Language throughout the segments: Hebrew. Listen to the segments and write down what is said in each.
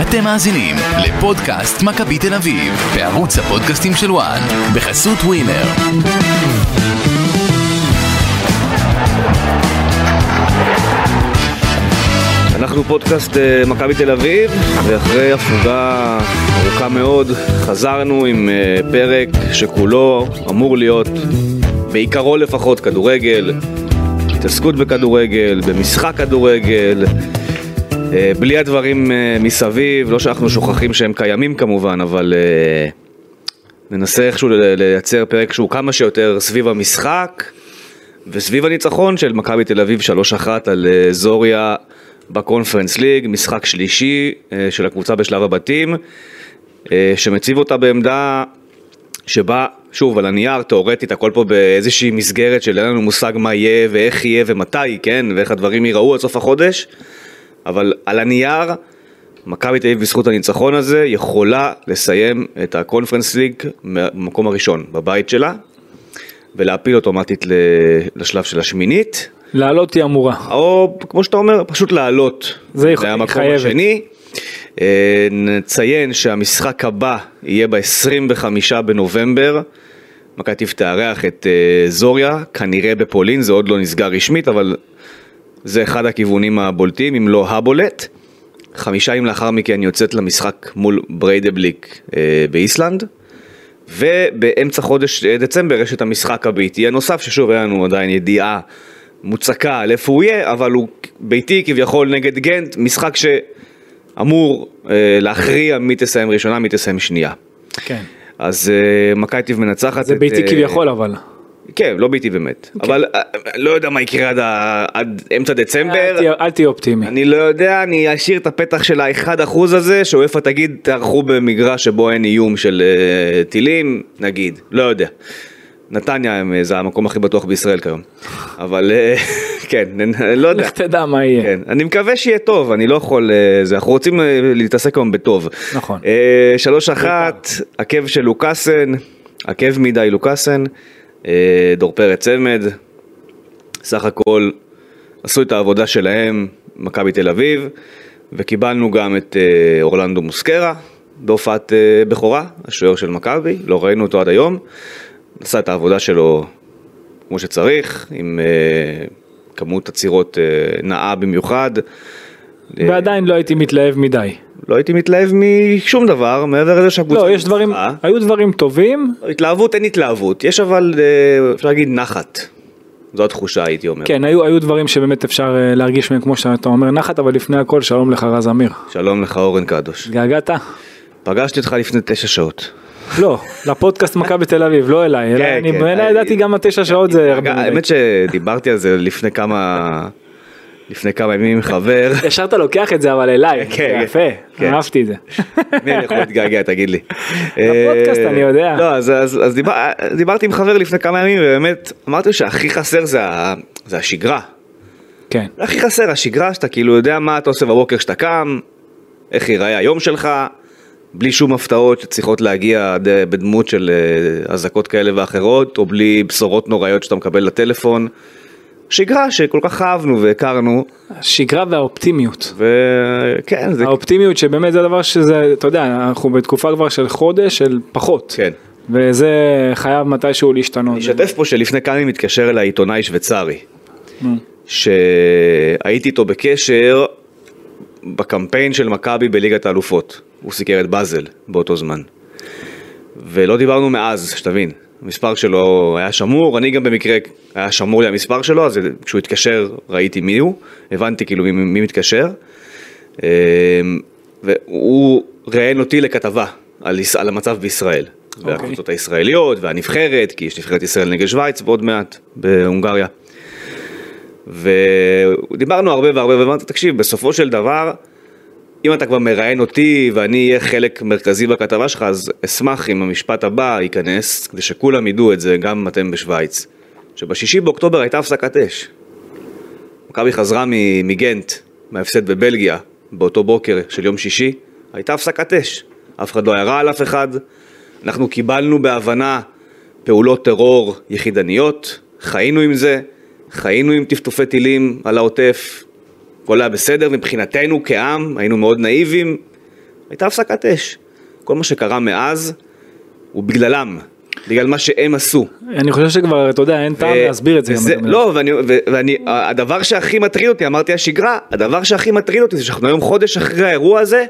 אתם מאזינים לפודקאסט מכבי תל אביב, בערוץ הפודקאסטים של וואן, בחסות ווינר. אנחנו פודקאסט אה, מכבי תל אביב, ואחרי הפוגה ארוכה מאוד, חזרנו עם אה, פרק שכולו אמור להיות, בעיקרו לפחות, כדורגל, התעסקות בכדורגל, במשחק כדורגל, בלי הדברים מסביב, לא שאנחנו שוכחים שהם קיימים כמובן, אבל ננסה איכשהו לייצר פרק שהוא כמה שיותר סביב המשחק. וסביב הניצחון של מכבי תל אביב 3-1 על זוריה בקונפרנס ליג, משחק שלישי אה, של הקבוצה בשלב הבתים, אה, שמציב אותה בעמדה שבה, שוב, על הנייר, תאורטית, הכל פה באיזושהי מסגרת של אין לנו מושג מה יהיה ואיך יהיה ומתי, כן, ואיך הדברים ייראו עד סוף החודש, אבל על הנייר, מכבי תל אביב בזכות הניצחון הזה יכולה לסיים את הקונפרנס ליג במקום הראשון, בבית שלה, ולהפיל אוטומטית לשלב של השמינית. לעלות היא אמורה. או כמו שאתה אומר, פשוט לעלות. זה יכול, המקום חייבת. השני. אה, נציין שהמשחק הבא יהיה ב-25 בנובמבר. מכבי תארח את אה, זוריה, כנראה בפולין, זה עוד לא נסגר רשמית, אבל זה אחד הכיוונים הבולטים, אם לא הבולט. חמישה ימים לאחר מכן יוצאת למשחק מול בריידבליק אה, באיסלנד. ובאמצע חודש דצמבר יש את המשחק הביתי הנוסף, ששוב אין לנו עדיין ידיעה מוצקה על איפה הוא יהיה, אבל הוא ביתי כביכול נגד גנט, משחק שאמור אה, להכריע מי תסיים ראשונה, מי תסיים שנייה. כן. אז אה, מכבי טיב מנצחת זה את... ביתי אה, כביכול אבל. כן, לא ביתי באמת, כן. אבל אה, לא יודע מה יקרה עד, עד אמצע דצמבר. אל תהיה אופטימי. אני לא יודע, אני אשאיר את הפתח של ה-1% הזה, שאופה תגיד, תערכו במגרש שבו אין איום של uh, טילים, נגיד, לא יודע. נתניה אה, זה המקום הכי בטוח בישראל כיום. אבל אה, כן, לא יודע. לך תדע מה יהיה. כן, אני מקווה שיהיה טוב, אני לא יכול, אה, אנחנו רוצים להתעסק היום בטוב. נכון. שלוש אחת, עקב של לוקאסן, עקב מדי לוקאסן, דור פרץ צמד, סך הכל עשו את העבודה שלהם, מכבי תל אביב, וקיבלנו גם את אורלנדו מוסקרה בהופעת בכורה, השוער של מכבי, לא ראינו אותו עד היום. עשה את העבודה שלו כמו שצריך, עם כמות עצירות נאה במיוחד. ועדיין לא הייתי מתלהב מדי. לא הייתי מתלהב משום דבר, מעבר לזה שהקבוצה... לא, יש דברים, היו דברים טובים. התלהבות אין התלהבות, יש אבל, uh, אפשר להגיד, נחת. זו התחושה הייתי אומר. כן, היו, היו דברים שבאמת אפשר להרגיש מהם כמו שאתה אומר נחת, אבל לפני הכל שלום לך רז אמיר. שלום לך אורן קדוש. געגעת? פגשתי אותך לפני תשע שעות. לא, לפודקאסט מכבי תל אביב, לא אליי, אלא כן, אני כן. בעיניי ידעתי גם התשע שעות זה הרבה. האמת שדיברתי על זה לפני כמה... לפני כמה ימים עם חבר. ישר אתה לוקח את זה אבל אליי, כן, יפה, אהבתי את זה. מי אני יכול להתגעגע תגיד לי. לפודקאסט אני יודע. לא, אז דיברתי עם חבר לפני כמה ימים ובאמת אמרתי שהכי חסר זה השגרה. כן. הכי חסר השגרה שאתה כאילו יודע מה אתה עושה בבוקר כשאתה קם, איך ייראה היום שלך. בלי שום הפתעות שצריכות להגיע בדמות של אה, אזעקות כאלה ואחרות, או בלי בשורות נוראיות שאתה מקבל לטלפון. שגרה שכל כך אהבנו והכרנו. השגרה והאופטימיות. וכן. זה... האופטימיות שבאמת זה הדבר שזה, אתה יודע, אנחנו בתקופה כבר של חודש של פחות. כן. וזה חייב מתישהו להשתנות. אני אשתף פה שלפני כמה ימים מתקשר אליי עיתונאי שוויצרי. שהייתי איתו בקשר בקמפיין של מכבי בליגת האלופות. הוא סיקר את באזל באותו זמן. ולא דיברנו מאז, שתבין. המספר שלו היה שמור, אני גם במקרה, היה שמור לי המספר שלו, אז כשהוא התקשר ראיתי מי הוא, הבנתי כאילו מי, מי מתקשר. אמ, והוא ראיין אותי לכתבה על, על המצב בישראל. Okay. אוקיי. והקבוצות הישראליות והנבחרת, כי יש נבחרת ישראל נגד שווייץ ועוד מעט בהונגריה. ודיברנו הרבה והרבה, ואמרתי, תקשיב, בסופו של דבר, אם אתה כבר מראיין אותי ואני אהיה חלק מרכזי בכתבה שלך, אז אשמח אם המשפט הבא ייכנס, כדי שכולם ידעו את זה, גם אתם בשוויץ. שבשישי באוקטובר הייתה הפסקת אש. מכבי חזרה מגנט, מההפסד בבלגיה, באותו בוקר של יום שישי, הייתה הפסקת אש. אף אחד לא ירה על אף אחד. אנחנו קיבלנו בהבנה פעולות טרור יחידניות, חיינו עם זה, חיינו עם טפטופי טילים על העוטף, הכל היה בסדר מבחינתנו כעם, היינו מאוד נאיבים, הייתה הפסקת אש. כל מה שקרה מאז הוא בגללם, בגלל מה שהם עשו. אני חושב שכבר, אתה יודע, אין טעם להסביר את זה. וזה, לא, ואני, ואני, הדבר שהכי מטריד אותי, אמרתי השגרה, הדבר שהכי מטריד אותי זה שאנחנו היום חודש אחרי האירוע הזה,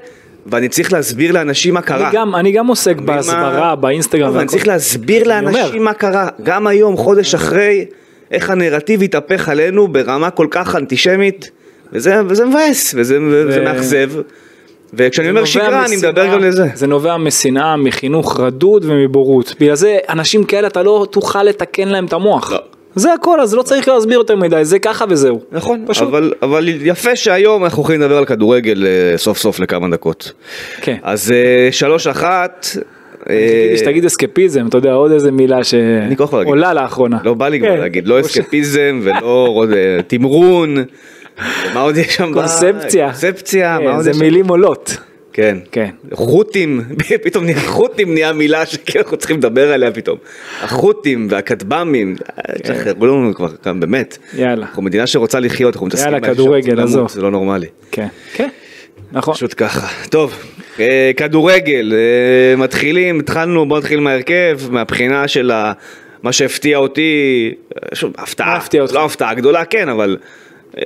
ואני צריך להסביר לאנשים מה קרה. אני גם, אני גם עוסק בהסברה, מה... באינסטגרם. לא, ואני צריך להסביר לאנשים מה קרה. גם היום, חודש אחרי, איך הנרטיב התהפך עלינו ברמה כל כך אנטישמית, וזה, וזה מבאס, וזה, וזה מאכזב. וכשאני אומר שגרה אני מדבר גם לזה. זה נובע משנאה, מחינוך רדוד ומבורות. בגלל זה אנשים כאלה אתה לא תוכל לתקן להם את המוח. לא. זה הכל, אז לא צריך להסביר יותר מדי, זה ככה וזהו. נכון, פשוט. אבל, אבל יפה שהיום אנחנו יכולים לדבר על כדורגל אה, סוף סוף לכמה דקות. כן. אז אה, שלוש אחת. אה, שתגיד אסקפיזם, אתה יודע, עוד איזה מילה שעולה לאחרונה. לא בא לי כבר כן. להגיד, לא אסקפיזם ולא תמרון. מה עוד יש שם? קונספציה. קונספציה, מה עוד יש שם? זה מילים עולות. כן. כן. חות'ים, פתאום נהיה חות'ים נהיה מילה שאנחנו צריכים לדבר עליה פתאום. החות'ים והכטב"מים, תשחררו לנו כבר כאן באמת. יאללה. אנחנו מדינה שרוצה לחיות, אנחנו מתעסקים יאללה, כדורגל, עזוב. זה לא נורמלי. כן. כן. נכון. פשוט ככה. טוב, אה, כדורגל, אה, מתחילים, התחלנו, בוא נתחיל מההרכב, מהבחינה של מה שהפתיע אותי, שוב, הפתעה, לא הפתעה גדולה, כן, אבל...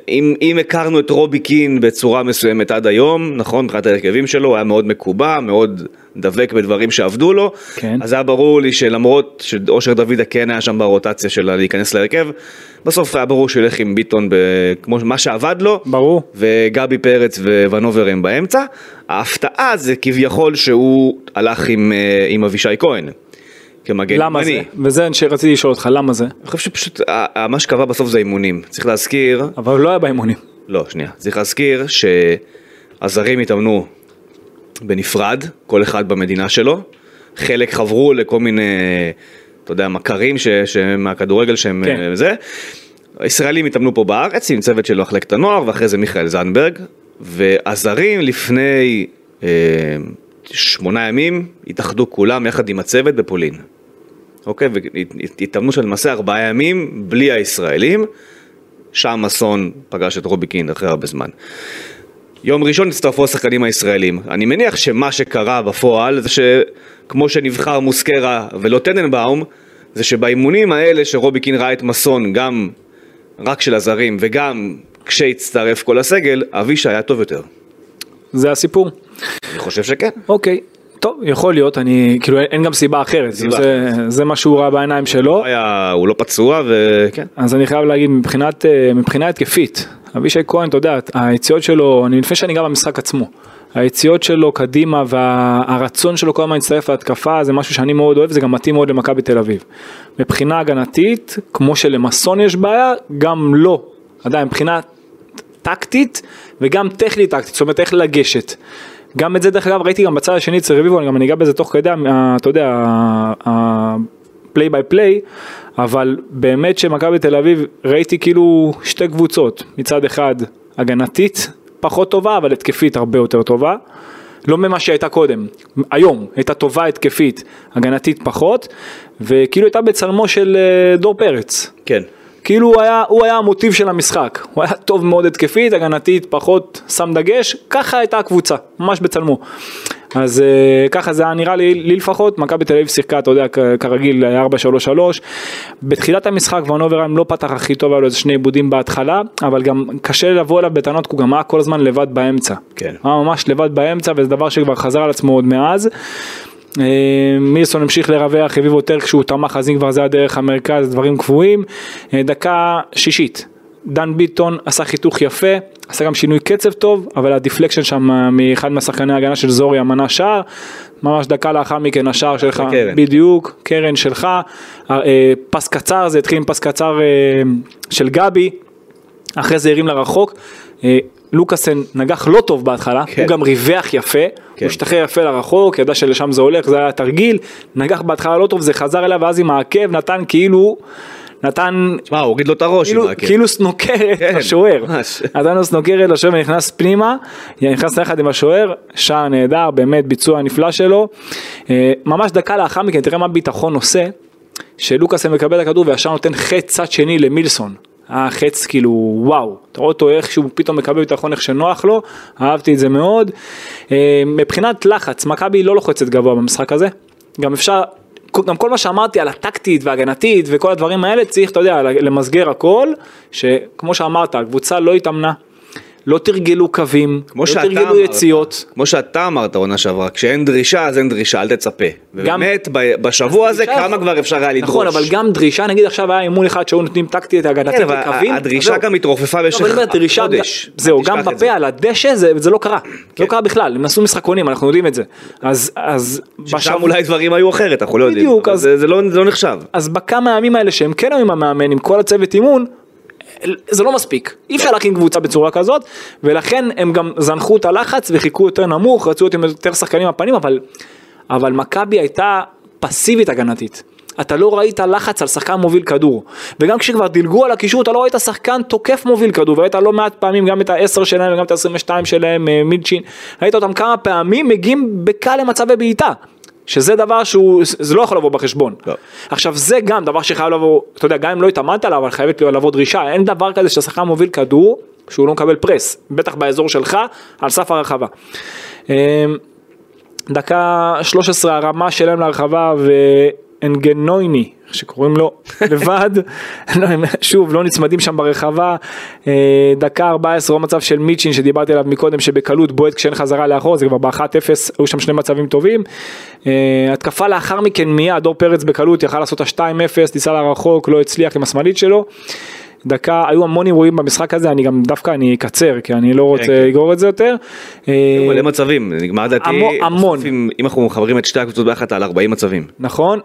אם, אם הכרנו את רובי קין בצורה מסוימת עד היום, נכון, מבחינת ההרכבים שלו, הוא היה מאוד מקובע, מאוד דבק בדברים שעבדו לו, כן. אז היה ברור לי שלמרות שאושר דוידה כן היה שם ברוטציה של להיכנס להרכב, בסוף היה ברור שהוא ילך עם ביטון כמו מה שעבד לו, ברור, וגבי פרץ וונובר הם באמצע, ההפתעה זה כביכול שהוא הלך עם, אה, עם אבישי כהן. כמגן למה ימני. זה? וזה שרציתי לשאול אותך, למה זה? אני חושב שפשוט מה שקבע בסוף זה אימונים. צריך להזכיר... אבל הוא לא היה באימונים. לא, שנייה. צריך להזכיר שהזרים התאמנו בנפרד, כל אחד במדינה שלו. חלק חברו לכל מיני, אתה יודע, מכרים מהכדורגל שהם כן. זה. הישראלים התאמנו פה בארץ עם צוות של מחלקת הנוער, ואחרי זה מיכאל זנדברג. והזרים לפני... אה, שמונה ימים התאחדו כולם יחד עם הצוות בפולין. אוקיי, והתאמנו שם למעשה ארבעה ימים בלי הישראלים, שם אסון פגש את רובי קין אחרי הרבה זמן. יום ראשון הצטרפו השחקנים הישראלים. אני מניח שמה שקרה בפועל זה שכמו שנבחר מוסקרה ולא טננבאום, זה שבאימונים האלה שרובי קין ראה את מסון גם רק של הזרים וגם כשהצטרף כל הסגל, אבישי היה טוב יותר. זה הסיפור. אני חושב שכן. אוקיי. טוב, יכול להיות, אני, כאילו אין גם סיבה אחרת, סיבה. זה, זה מה שהוא ראה בעיניים שלו. הוא, היה, הוא לא פצוע וכן. אז אני חייב להגיד, מבחינת, אה, מבחינה התקפית, אבישי כהן, אתה יודע, היציאות שלו, אני, לפני שאני אגע במשחק עצמו, היציאות שלו קדימה והרצון שלו כל הזמן להצטרף להתקפה זה משהו שאני מאוד אוהב, זה גם מתאים מאוד למכבי תל אביב. מבחינה הגנתית, כמו שלמסון יש בעיה, גם לא. עדיין, מבחינה טקטית וגם טכנית טקטית, זאת אומרת איך לגשת. גם את זה דרך אגב ראיתי גם בצד השני אצל רביבו, אני גם אגע בזה תוך כדי, אתה יודע, הפליי ביי פליי, אבל באמת שמכבי תל אביב ראיתי כאילו שתי קבוצות, מצד אחד הגנתית פחות טובה, אבל התקפית הרבה יותר טובה. לא ממה שהייתה קודם, היום הייתה טובה התקפית, הגנתית פחות, וכאילו הייתה בצלמו של אה, דור פרץ. כן. כאילו הוא היה, הוא היה המוטיב של המשחק, הוא היה טוב מאוד התקפית, הגנתית פחות שם דגש, ככה הייתה הקבוצה, ממש בצלמו. אז uh, ככה זה היה נראה לי, לי לפחות, מכבי תל אביב שיחקה, אתה יודע, כרגיל 4-3-3. בתחילת המשחק ונוברהיים לא פתח הכי טוב, היה לו איזה שני עיבודים בהתחלה, אבל גם קשה לבוא אליו בטענות, כי הוא גם היה כל הזמן לבד באמצע. כן. היה ממש לבד באמצע, וזה דבר שכבר חזר על עצמו עוד מאז. אה, מילסון המשיך לרווח, הביב יותר כשהוא תמך, אז אם כבר זה הדרך המרכז, דברים קבועים. אה, דקה שישית, דן ביטון עשה חיתוך יפה, עשה גם שינוי קצב טוב, אבל הדיפלקשן שם אה, מאחד מהשחקני ההגנה של זוריה מנה שער, ממש דקה לאחר מכן השער שלך, קרן. בדיוק, קרן שלך, פס קצר, זה התחיל עם פס קצר של גבי, אחרי זה הרים לרחוק. לוקאסן נגח לא טוב בהתחלה, כן. הוא גם ריווח יפה, כן. הוא השתחרר יפה לרחוק, ידע שלשם זה הולך, זה היה תרגיל, נגח בהתחלה לא טוב, זה חזר אליו, ואז עם העקב נתן כאילו, נתן, תשמע, הוא הוריד לו את הראש כאילו, עם העקב, כאילו סנוקרת כן, לשוער, נתן לו סנוקרת לשוער ונכנס פנימה, נכנס יחד עם השוער, שער נהדר, באמת ביצוע נפלא שלו, אה, ממש דקה לאחר מכן, תראה מה ביטחון עושה, שלוקאסן מקבל את הכדור וישר נותן חץ צד שני למילסון. היה חץ כאילו וואו, אתה רואה אותו איך שהוא פתאום מקבל ביטחון איך שנוח לו, אהבתי את זה מאוד. אה, מבחינת לחץ, מכבי לא לוחצת גבוה במשחק הזה, גם אפשר, גם כל מה שאמרתי על הטקטית והגנתית וכל הדברים האלה צריך, אתה יודע, למסגר הכל, שכמו שאמרת, הקבוצה לא התאמנה. לא תרגלו קווים, לא תרגלו אמרת, יציאות. כמו שאתה אמרת עונה שעברה, כשאין דרישה אז אין דרישה, אל תצפה. ובאמת, ב- בשבוע הזה כמה כבר אפשר היה לדרוש. נכון, אבל גם דרישה, נגיד עכשיו היה אימון אחד שהיו נותנים טקטית הגנתית כן, לקווים. הדרישה. גם התרופפה לא, במשך דרישה, חודש. זהו, גם את זה. בפה על הדשא זה, זה לא קרה, כן. לא קרה בכלל, הם עשו משחקונים, אנחנו יודעים את זה. אז, אז, שם אולי דברים היו אחרת, אנחנו לא יודעים. בדיוק, אז- זה זה לא לא נחשב. אז בכמה הימים האלה שהם כן היו עם המאמן, עם כל הצוות אימון, זה לא מספיק, אי אפשר להקים קבוצה בצורה כזאת, ולכן הם גם זנחו את הלחץ וחיכו יותר נמוך, רצו עם יותר שחקנים בפנים, אבל, אבל מכבי הייתה פסיבית הגנתית. אתה לא ראית לחץ על שחקן מוביל כדור, וגם כשכבר דילגו על הקישור אתה לא ראית שחקן תוקף מוביל כדור, וראית לא מעט פעמים גם את ה-10 שלהם וגם את ה-22 שלהם, אה, מילצ'ין, ראית אותם כמה פעמים מגיעים בקל למצבי בעיטה. שזה דבר שהוא, זה לא יכול לבוא בחשבון. לא. עכשיו זה גם דבר שחייב לבוא, אתה יודע, גם אם לא התאמנת עליו, אבל חייבת לבוא דרישה, אין דבר כזה שהשחקן מוביל כדור, שהוא לא מקבל פרס, בטח באזור שלך, על סף הרחבה. אמ, דקה 13 הרמה שלהם להרחבה ואנגנויני, איך שקוראים לו, לבד, לא, שוב לא נצמדים שם ברחבה, אה, דקה 14 או מצב של מיצ'ין שדיברתי עליו מקודם שבקלות בועט כשאין חזרה לאחור, זה כבר ב-1-0, היו שם שני מצבים טובים, אה, התקפה לאחר מכן מיד, דור פרץ בקלות יכל לעשות את ה-2-0, ניסה לרחוק, לא הצליח עם השמאלית שלו. דקה, היו המון אירועים במשחק הזה, אני גם דווקא אני אקצר, כי אני לא רוצה כן. לגרור את זה יותר. אה, מלא מצבים, נגמר דעתי, המון, אם אנחנו מחברים את שתי הקבוצות ביחד על 40 מצבים. נכון?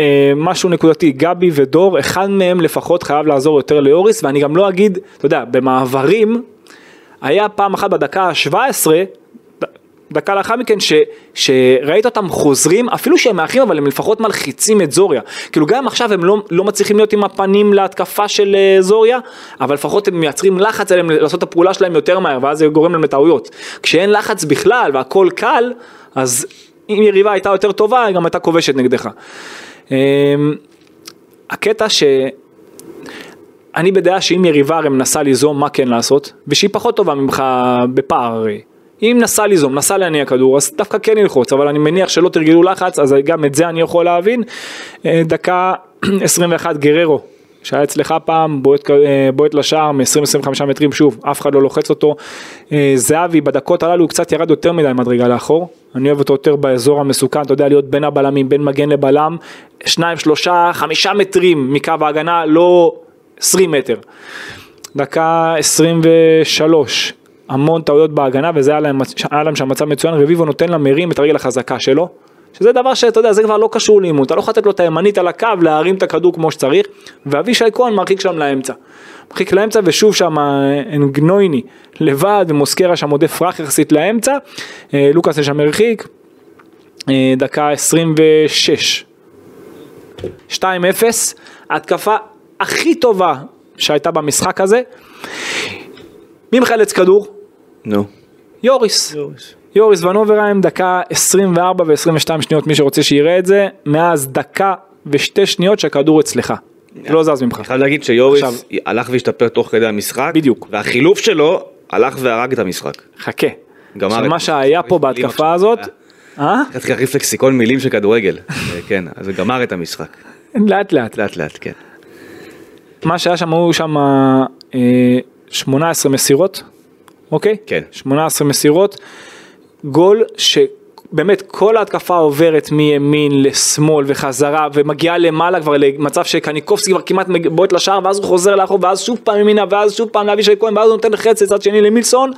אה, משהו נקודתי, גבי ודור, אחד מהם לפחות חייב לעזור יותר ליוריס, ואני גם לא אגיד, אתה יודע, במעברים, היה פעם אחת בדקה ה-17, דקה לאחר מכן, ש, שראית אותם חוזרים, אפילו שהם האחים, אבל הם לפחות מלחיצים את זוריה. כאילו גם עכשיו הם לא, לא מצליחים להיות עם הפנים להתקפה של אה, זוריה, אבל לפחות הם מייצרים לחץ עליהם לעשות את הפעולה שלהם יותר מהר, ואז זה גורם להם לטעויות. כשאין לחץ בכלל והכל קל, אז אם יריבה הייתה יותר טובה, היא גם הייתה כובשת נגדך. אמ, הקטע ש... אני בדעה שאם יריבה הרי מנסה ליזום מה כן לעשות, ושהיא פחות טובה ממך בפער הרי. אם מנסה ליזום, מנסה להניע כדור, אז דווקא כן ילחוץ, אבל אני מניח שלא תרגלו לחץ, אז גם את זה אני יכול להבין. אה, דקה 21 גררו, שהיה אצלך פעם, בועט, אה, בועט לשער מ-20-25 מטרים, שוב, אף אחד לא לוחץ אותו. אה, זהבי בדקות הללו הוא קצת ירד יותר מדי מדרגה לאחור, אני אוהב אותו יותר באזור המסוכן, אתה יודע, להיות בין הבלמים, בין מגן לבלם, שניים, שלושה, חמישה מטרים מקו ההגנה, לא 20 מטר. דקה 23, המון טעויות בהגנה וזה היה להם, היה להם שם מצב מצוין, רביבו נותן למרים את הרגל החזקה שלו, שזה דבר שאתה יודע, זה כבר לא קשור לאימון, אתה לא יכול לתת לו את הימנית על הקו, להרים את הכדור כמו שצריך, ואבישי כהן מרחיק שם לאמצע. מרחיק לאמצע ושוב שם אנגנויני לבד ומוסקרה שם עודף פרח יחסית לאמצע, אה, לוקאס שם הרחיק, אה, דקה 26. 2-0, התקפה הכי טובה שהייתה במשחק הזה. מי מחלץ כדור? נו. יוריס. יוריס ונוברהיים, דקה 24 ו-22 שניות, מי שרוצה שיראה את זה, מאז דקה ושתי שניות שהכדור אצלך. לא זז ממך. אני חייב להגיד שיוריס עכשיו- הלך והשתפר תוך כדי המשחק. בדיוק. והחילוף שלו הלך והרג את המשחק. חכה. גמר את- מה שהיה פה בהתקפה. הזאת, אה? צריך להחליף לקסיקון מילים של כדורגל. אה, כן, אז זה גמר את המשחק. לאט לאט. לאט לאט, כן. מה שהיה שם, היו שם אה, 18 מסירות, אוקיי? כן. 18 מסירות, גול שבאמת כל ההתקפה עוברת מימין לשמאל וחזרה ומגיעה למעלה כבר למצב שקניקובסקי כבר כמעט בועט לשער ואז הוא חוזר לאחור ואז שוב פעם ימינה ואז שוב פעם לאבישי כהן ואז הוא נותן חץ לצד שני למילסון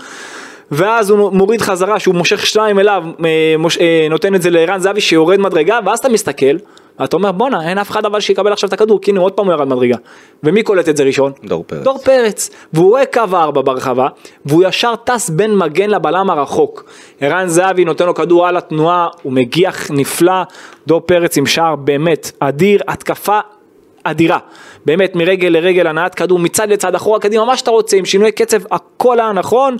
ואז הוא מוריד חזרה שהוא מושך שניים אליו, אה, מוש, אה, נותן את זה לערן זהבי שיורד מדרגה ואז אתה מסתכל ואתה אומר בואנה אין אף אחד אבל שיקבל עכשיו את הכדור כי הנה עוד פעם הוא ירד מדרגה. ומי קולט את זה ראשון? דור פרץ. דור פרץ. והוא רואה קו הארבע ברחבה והוא ישר טס בין מגן לבלם הרחוק. ערן זהבי נותן לו כדור על התנועה הוא מגיח נפלא. דור פרץ עם שער באמת אדיר התקפה אדירה, באמת מרגל לרגל הנעת כדור מצד לצד אחורה קדימה מה שאתה רוצה עם שינוי קצב הכל היה נכון.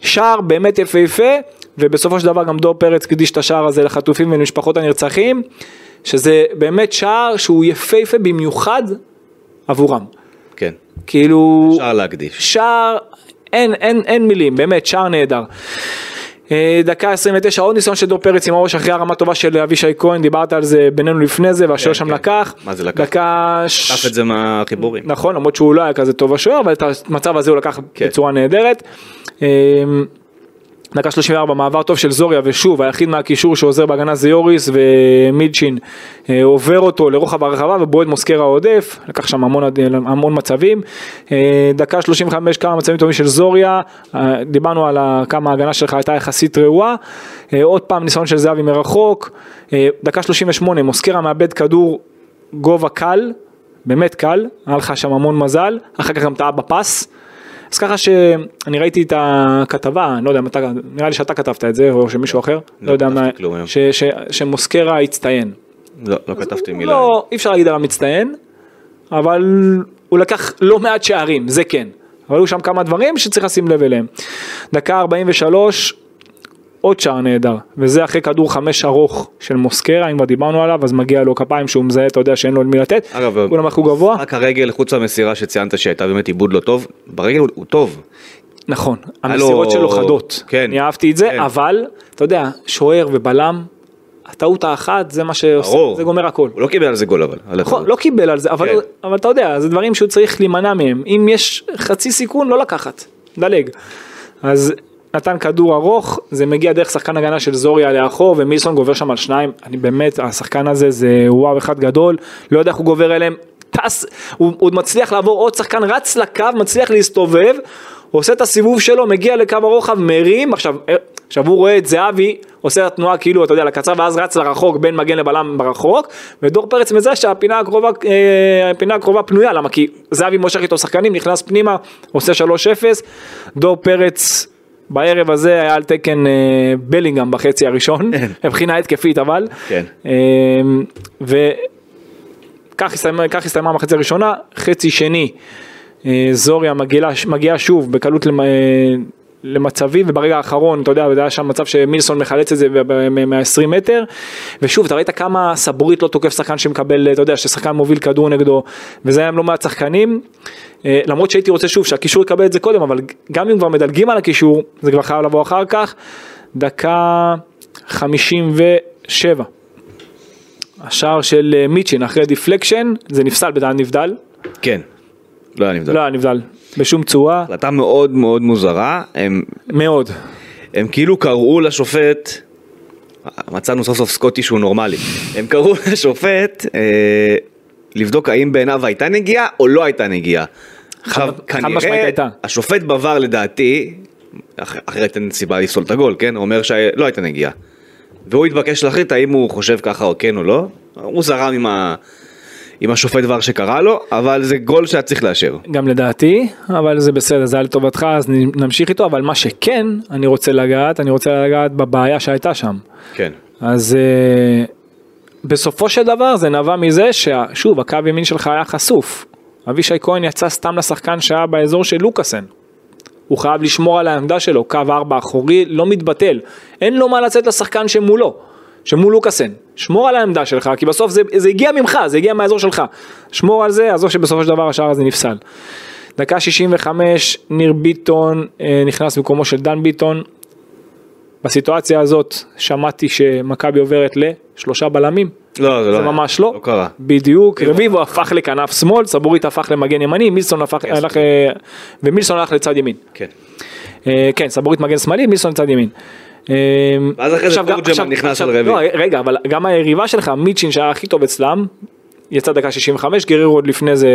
שער באמת יפהפה ובסופו של דבר גם דור פרץ הקדיש את השער הזה לחטופים ולמשפחות הנרצחים שזה באמת שער שהוא יפהפה במיוחד עבורם. כן, כאילו, אפשר להקדיש. שער, אין, אין, אין מילים, באמת, שער נהדר. אה, דקה 29 עוד ניסיון של דור פרץ עם הראש אחרי הרמה טובה של אבישי כהן, דיברת על זה בינינו לפני זה והשוער כן, שם כן. לקח. מה זה לקח? דקה... חטף את זה מהחיבורים. נכון, למרות שהוא לא היה כזה טוב השוער, אבל את המצב הזה הוא לקח כן. בצורה נהדרת. דקה 34 מעבר טוב של זוריה ושוב היחיד מהקישור שעוזר בהגנה זה יוריס ומידשין אה, עובר אותו לרוחב הרחבה ובועט מוסקרה עודף לקח שם המון, המון מצבים. אה, דקה 35 כמה מצבים טובים של זוריה. אה, דיברנו על כמה ההגנה שלך הייתה יחסית רעועה. עוד פעם ניסיון של זהבי מרחוק. דקה 38 מוסקרה מאבד כדור גובה קל באמת קל. היה לך שם המון מזל. אחר כך גם טעה בפס. אז ככה שאני ראיתי את הכתבה, אני לא יודע אתה, נראה לי שאתה כתבת את זה, או שמישהו אחר, לא יודע כתבתי מה. ש- ש- שמוסקרה הצטיין. לא, לא כתבתי מילה. לא, אי אפשר להגיד עליו מצטיין, אבל הוא לקח לא מעט שערים, זה כן. אבל היו שם כמה דברים שצריך לשים לב אליהם. דקה 43, עוד שער נהדר, וזה אחרי כדור חמש ארוך של מוסקרה, אם כבר דיברנו עליו, אז מגיע לו כפיים שהוא מזהה, אתה יודע שאין לו למי לתת, אגב, כולם הלכו גבוה. רק הרגל, חוץ מהמסירה שציינת שהייתה באמת עיבוד לא טוב, ברגל הוא, הוא טוב. נכון, המסירות שלו חדות, כן. אני אהבתי את זה, כן. אבל אתה יודע, שוער ובלם, הטעות האחת זה מה שעושה. זה גומר הכל. הוא לא קיבל על זה גול אבל. נכון. לא קיבל על זה, אבל, כן. אבל אתה יודע, זה דברים שהוא צריך להימנע מהם, אם יש חצי סיכון לא לקחת, דלג. אז נתן כדור ארוך, זה מגיע דרך שחקן הגנה של זוריה לאחור ומילסון גובר שם על שניים, אני באמת, השחקן הזה זה וואו אחד גדול, לא יודע איך הוא גובר אליהם, טס, הוא הוא עוד מצליח לעבור עוד שחקן, רץ לקו, מצליח להסתובב, עושה את הסיבוב שלו, מגיע לקו הרוחב, מרים, עכשיו, אה, עכשיו הוא רואה את זהבי, עושה את התנועה כאילו, אתה יודע, לקצר, ואז רץ לרחוק, בין מגן לבלם ברחוק, ודור פרץ מזהה שהפינה הקרובה, אה, הפינה הקרובה פנויה, למה? כי זהבי מושך איתו שחקנים, נכנס פנימה, עושה 3-0, דור פרץ בערב הזה היה על תקן אה, בלינגהם בחצי הראשון, מבחינה התקפית אבל, כן. אה, וכך הסתיימה, המחצית הראשונה, חצי שני, אה, זוריה מגיעה, מגיעה שוב בקלות למ- למצבים וברגע האחרון אתה יודע זה היה שם מצב שמילסון מחלץ את זה מה-20 מטר ושוב אתה ראית כמה סבורית לא תוקף שחקן שמקבל אתה יודע ששחקן מוביל כדור נגדו וזה היה לא מעט שחקנים. אה, למרות שהייתי רוצה שוב שהקישור יקבל את זה קודם אבל גם אם כבר מדלגים על הקישור זה כבר חייב לבוא אחר כך. דקה 57 השער של אה, מיצ'ין אחרי deflection זה נפסל בדעת נבדל. כן. לא היה נבדל. לא היה נבדל בשום צורה החלטה מאוד מאוד מוזרה, הם, מאוד הם כאילו קראו לשופט, מצאנו סוף סוף סקוטי שהוא נורמלי, הם קראו לשופט אה, לבדוק האם בעיניו הייתה נגיעה או לא הייתה נגיעה. עכשיו, כנראה. השופט בבר לדעתי, אח- אחרת אין סיבה לפסול את הגול, כן? אומר שלא הייתה נגיעה. והוא התבקש להחליט האם הוא חושב ככה או כן או לא. הוא זרם עם, ה... עם השופט דבר שקרה לו, אבל זה גול שהיה צריך לאשר. גם לדעתי, אבל זה בסדר, זה היה לטובתך, אז נמשיך איתו, אבל מה שכן, אני רוצה לגעת, אני רוצה לגעת בבעיה שהייתה שם. כן. אז אה, בסופו של דבר זה נבע מזה ששוב, הקו ימין שלך היה חשוף. אבישי כהן יצא סתם לשחקן שהיה באזור של לוקאסן. הוא חייב לשמור על העמדה שלו, קו ארבע אחורי לא מתבטל. אין לו מה לצאת לשחקן שמולו, שמול לוקאסן. שמור על העמדה שלך, כי בסוף זה, זה הגיע ממך, זה הגיע מהאזור שלך. שמור על זה, עזוב שבסופו של דבר השער הזה נפסל. דקה 65, ניר ביטון אה, נכנס במקומו של דן ביטון. בסיטואציה הזאת שמעתי שמכבי עוברת לשלושה בלמים. לא, זה לא זה. ממש לא. לא קרה. בדיוק, רביבו הפך לכנף שמאל, סבורית הפך למגן ימני, מילסון הפך, הלך, אה, ומילסון הלך לצד ימין. כן. אה, כן, סבורית מגן שמאלי, מילסון לצד ימין. אה, ואז אחרי זה תורג'מן נכנס על רביעי. לא, רגע, אבל גם היריבה שלך, מיצ'ין שהיה הכי טוב אצלם, יצא דקה 65, גריר עוד לפני זה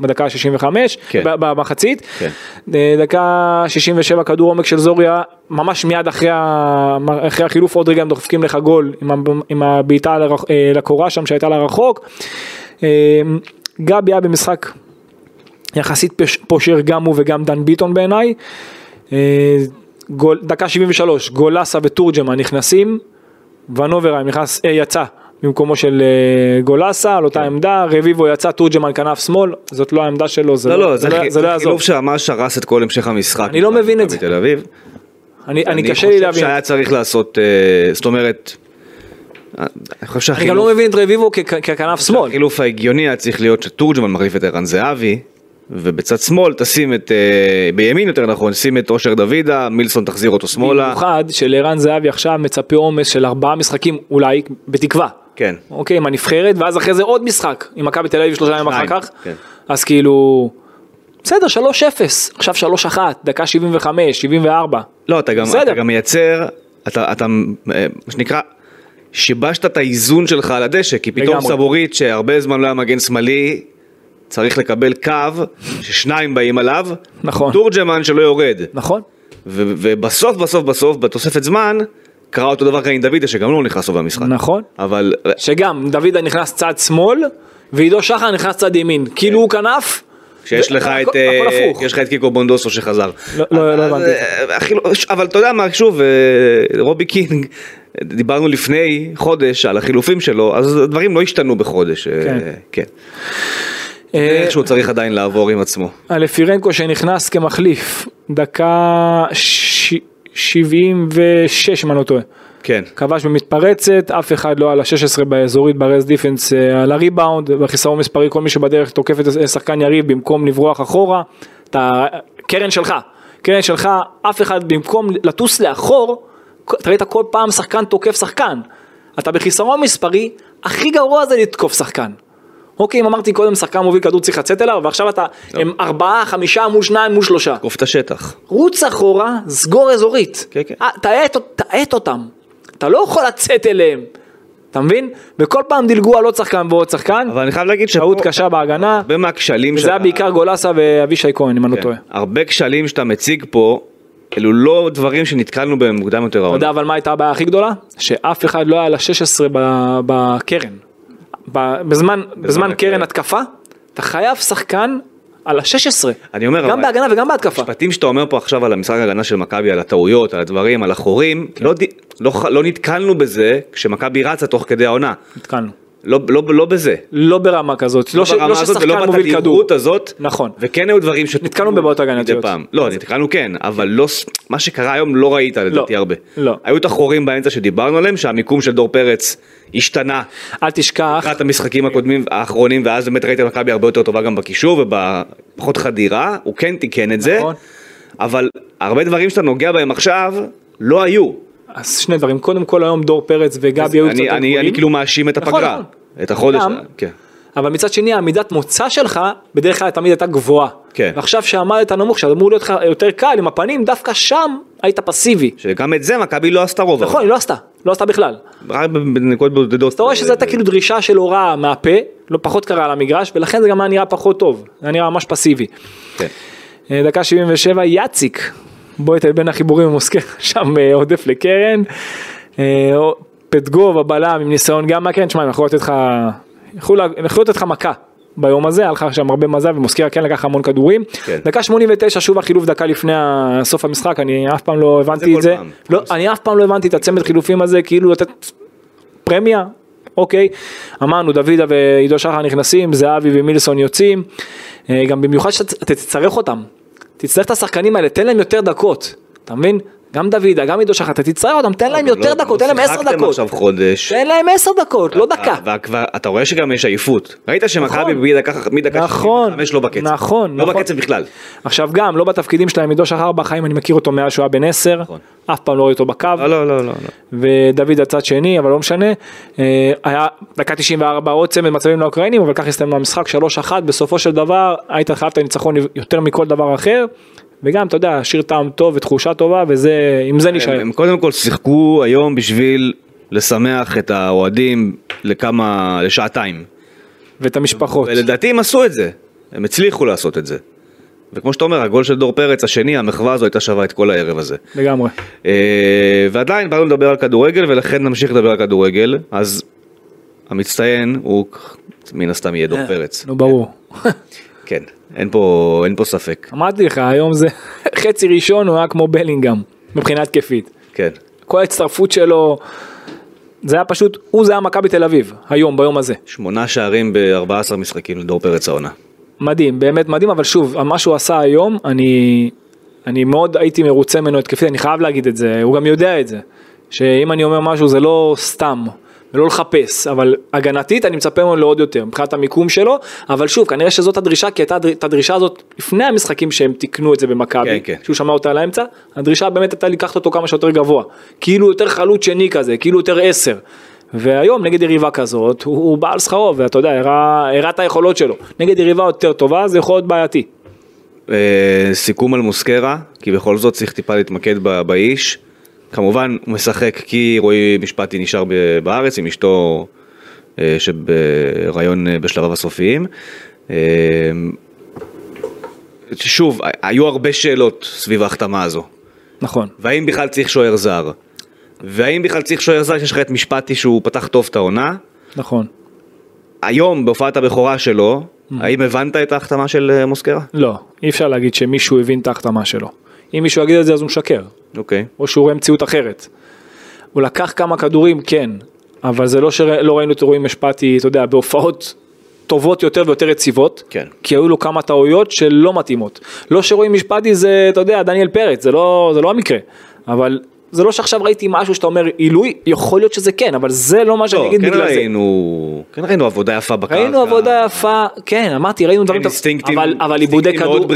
בדקה 65, כן. במחצית, כן. אה, דקה 67 כדור עומק של זוריה, ממש מיד אחרי, ה... אחרי החילוף עוד רגע הם דופקים לך גול עם, ה... עם הבעיטה לרח... אה, לקורה שם שהייתה לרחוק. אה, גבי היה במשחק יחסית. פושר גם הוא וגם דן ביטון בעיניי. גול... דקה 73 גולסה וטורג'מן נכנסים, ונוברהיים נכנס, אה, יצא במקומו של אה, גולסה על אותה עמדה, רביבו יצא, תורג'מן כנף שמאל, זאת לא העמדה שלו, זה לא, לא, זה זה זה לא זה יעזור. חילוף שממש הרס את כל המשך המשחק. אני לא מבין את זה. בתל אביב. אני, אני קשה לי להבין. אני חושב שהיה צריך לעשות, אה, זאת אומרת, אה, אני חושב אני גם לא שהחילוף מבין את רביבו ככנף שמאל. החילוף ההגיוני היה צריך להיות שתורג'מן מחליף את ערן זהבי, ובצד שמאל תשים את, אה, בימין יותר נכון, שים את אושר דוידה, מילסון תחזיר אותו שמאלה. במיוחד שלערן זהבי עכשיו מצפה עומס של ארבעה משחקים אולי, בתקווה. כן. אוקיי, עם הנבחרת, ואז אחרי זה עוד משחק, עם מכבי תל אביב שלושה ימים אחר כך. כן. אז כאילו, בסדר, 3-0, עכשיו 3-1, דקה 75, 74. לא, אתה גם, בסדר. אתה גם מייצר, אתה, אתה, אה, מה שנקרא, שיבשת את האיזון שלך על הדשא, כי פתאום לגמרי. סבורית, שהרבה זמן לא היה מגן שמאלי, צריך לקבל קו ששניים באים עליו, נכון. תורג'מן שלא יורד, נכון? ו- ובסוף בסוף בסוף, בתוספת זמן, קרה אותו דבר כאן עם דוידה, שגם לא נכנס טוב למשחק. נכון. אבל שגם דוידה נכנס צד שמאל, ועידו שחר נכנס צד ימין. כאילו הוא כנף. כשיש ו- לך את, אה. יש לך את קיקו בונדוסו שחזר. לא- לא- לא הבנתי. אה, החילו- אבל אתה יודע מה, שוב, אה, רובי קינג, דיברנו לפני חודש על החילופים שלו, אז הדברים לא השתנו בחודש. אה, כן. אה, איכשהו צריך עדיין לעבור עם עצמו. אלפירנקו שנכנס כמחליף, דקה ש- 76 אם אני לא טועה. כן. כבש במתפרצת, אף אחד לא על ה-16 באזורית ברז דיפנס אה, על הריבאונד, בחיסרון מספרי כל מי שבדרך תוקף את שחקן יריב במקום לברוח אחורה, אתה, קרן שלך, קרן שלך, אף אחד במקום לטוס לאחור, אתה ראית כל פעם שחקן תוקף שחקן, אתה בחיסרון מספרי, הכי גרוע זה לתקוף שחקן. אוקיי, אם אמרתי קודם שחקן מוביל כדור צריך לצאת אליו, ועכשיו אתה הם ארבעה, חמישה מול שניים מול שלושה. קוף את השטח. רוץ אחורה, סגור אזורית. כן, כן. אה, תאט אותם. אתה לא יכול לצאת אליהם. אתה מבין? וכל פעם דילגו על עוד שחקן ועוד שחקן. אבל אני חייב להגיד טעות קשה בהגנה. הרבה מהכשלים וזה היה בעיקר גולסה ואבישי כהן, אם אני לא כן. טועה. הרבה כשלים שאתה מציג פה, אלו לא דברים שנתקלנו בהם מוקדם יותר אתה העונה. יודע אבל מה הייתה הבעיה הכי גדולה? שאף אחד לא היה ל-16 בקרן. בזמן, בזמן. קרן התקפה, אתה חייב שחקן על ה-16. אני אומר, גם אבל- בהגנה וגם בהתקפה. המשפטים שאתה אומר פה עכשיו על המשחק ההגנה של מכבי, על הטעויות, על הדברים, על החורים, כן. לא, לא, לא נתקלנו בזה כשמכבי רצה תוך כדי העונה. נתקלנו. לא, לא, לא בזה. לא ברמה כזאת. לא, ש- ברמה לא הזאת ששחקן ולא מוביל כדור. בתדירות הזאת. נכון. וכן היו דברים ש... נתקלנו בבעיות הגנתיות. מדי פעם. לא, נתקלנו כן, אבל לא, מה שקרה היום לא ראית לדעתי הרבה. לא. היו את החורים באמצע שדיברנו עליהם, שהמיקום של דור פרץ השתנה אל תשכח, לקראת המשחקים הקודמים האחרונים, ואז באמת ראית מכבי הרבה יותר טובה גם בקישור ובפחות חדירה, הוא כן תיקן את זה, נכון. אבל הרבה דברים שאתה נוגע בהם עכשיו, לא היו. אז שני דברים, קודם כל היום דור פרץ וגבי היו קצת אני, יותר אני, גבוהים, אני כאילו מאשים את נכון, הפגרה, נכון. את החודש, גם. כן. אבל מצד שני העמידת מוצא שלך בדרך כלל תמיד הייתה גבוהה. כן. ועכשיו שעמדת נמוך, שאמור להיות לך יותר קל עם הפנים, דווקא שם היית פסיבי. שגם את זה מכבי לא עשתה רוב. נכון, היא לא עשתה, לא עשתה בכלל. רק בנקודות בודדות. אתה רואה שזו הייתה כאילו דרישה של הוראה מהפה, לא פחות קרה על המגרש, ולכן זה גם היה נראה פחות טוב, זה היה נראה ממש פסיבי. כן. אה, דקה 77, יאציק, בועט על בין החיבורים ומוסקר שם אה, עודף לקרן. פטגוב הבלם עם ניסיון גם שמע, הם יכלו לתת לך, יכלו לתת לך מכה. ביום הזה, היה לך שם הרבה מזל ומוסקרה כן לקח המון כדורים. כן. דקה 89 שוב החילוף דקה לפני סוף המשחק, אני אף פעם לא הבנתי כל את זה. פעם. לא, אני אף פעם לא הבנתי את הצמד חילופים הזה, כאילו לתת פרמיה, אוקיי, אמרנו דוידה ועידו שחר נכנסים, זהבי ומילסון יוצאים, אה, גם במיוחד שאתה תצטרך אותם, תצטרך את השחקנים האלה, תן להם יותר דקות, אתה מבין? גם דוידה, גם עידו שחר, אתה תצטרך אותם, תן להם יותר לא- דקות, לא תן להם עשר דקות, עכשיו חודש. תן להם עשר דקות, לא דקה. אתה רואה שגם יש עייפות. ראית שמכבי נכון. מדקה נכון, 75 לא בקצב. נכון, לא נכון. בקצב בכלל. עכשיו גם, לא בתפקידים שלהם, עידו שחר בחיים, אני מכיר אותו מאז שהוא היה בן עשר, נכון. אף פעם לא רואה אותו בקו, לא, לא, לא, לא. לא. ודוד הצד שני, אבל לא משנה. אה, היה דקה 94 עוד צמד מצבים לאוקראינים, אבל כך הסתיים המשחק 3-1, בסופו של דבר היית חייב את הניצחון יותר מכל דבר אחר, וגם, אתה יודע, שיר טעם טוב ותחושה טובה, וזה, עם זה נשאר. הם, קודם כל שיחקו היום בשביל לשמח את האוהדים לכמה, לשעתיים. ואת המשפחות. ולדעתי הם עשו את זה. הם הצליחו לעשות את זה. וכמו שאתה אומר, הגול של דור פרץ השני, המחווה הזו הייתה שווה את כל הערב הזה. לגמרי. אה, ועדיין באנו לדבר על כדורגל ולכן נמשיך לדבר על כדורגל אז המצטיין הוא מן הסתם יהיה דור פרץ נו, ברור. כן אין פה אין פה ספק אמרתי לך, היום זה חצי ראשון, הוא היה כמו בלינגהם, מבחינה התקפית. כן כל ההצטרפות שלו, זה היה פשוט, הוא זה היה מכבי תל אביב, היום, ביום הזה. שמונה שערים ב-14 משחקים לדור פרץ העונה מדהים, באמת מדהים, אבל שוב, מה שהוא עשה היום, אני, אני מאוד הייתי מרוצה ממנו התקפית, אני חייב להגיד את זה, הוא גם יודע את זה, שאם אני אומר משהו זה לא סתם, ולא לחפש, אבל הגנתית אני מצפה ממנו לעוד יותר, מבחינת המיקום שלו, אבל שוב, כנראה שזאת הדרישה, כי הייתה את הדרישה הזאת לפני המשחקים שהם תיקנו את זה במכבי, כן, כן. שהוא שמע אותה על האמצע, הדרישה באמת הייתה לקחת אותו כמה שיותר גבוה, כאילו יותר חלוץ שני כזה, כאילו יותר עשר. והיום נגד יריבה כזאת, הוא, הוא בא על שכרו, ואתה יודע, הראה הראה את היכולות שלו. נגד יריבה יותר טובה, זה יכול להיות בעייתי. אה, סיכום על מוסקרה, כי בכל זאת צריך טיפה להתמקד באיש. כמובן הוא משחק כי רועי משפטי נשאר בארץ עם אשתו אה, שבהיריון אה, בשלביו הסופיים. אה, שוב, היו הרבה שאלות סביב ההחתמה הזו. נכון. והאם בכלל צריך שוער זר? והאם בכלל צריך שוער זר שיש לך את משפטי שהוא פתח טוב את העונה? נכון. היום בהופעת הבכורה שלו, האם הבנת את ההחתמה של מוסקרה? לא, אי אפשר להגיד שמישהו הבין את ההחתמה שלו. אם מישהו יגיד את זה אז הוא משקר, אוקיי. או שהוא רואה מציאות אחרת. הוא לקח כמה כדורים, כן, אבל זה לא שלא ראינו את רועי משפטי, אתה יודע, בהופעות טובות יותר ויותר יציבות, כן. כי היו לו כמה טעויות שלא מתאימות. לא שרועי משפטי זה, אתה יודע, דניאל פרץ, זה לא, זה לא המקרה, אבל זה לא שעכשיו ראיתי משהו שאתה אומר עילוי, יכול להיות שזה כן, אבל זה לא מה שאני לא, אגיד כן בגלל זה. ראינו, כן ראינו עבודה יפה בקרקע. ראינו עבודה יפה, כן, אמרתי, ראינו דברים, אינסטינקטים- אבל, איבודי כדור.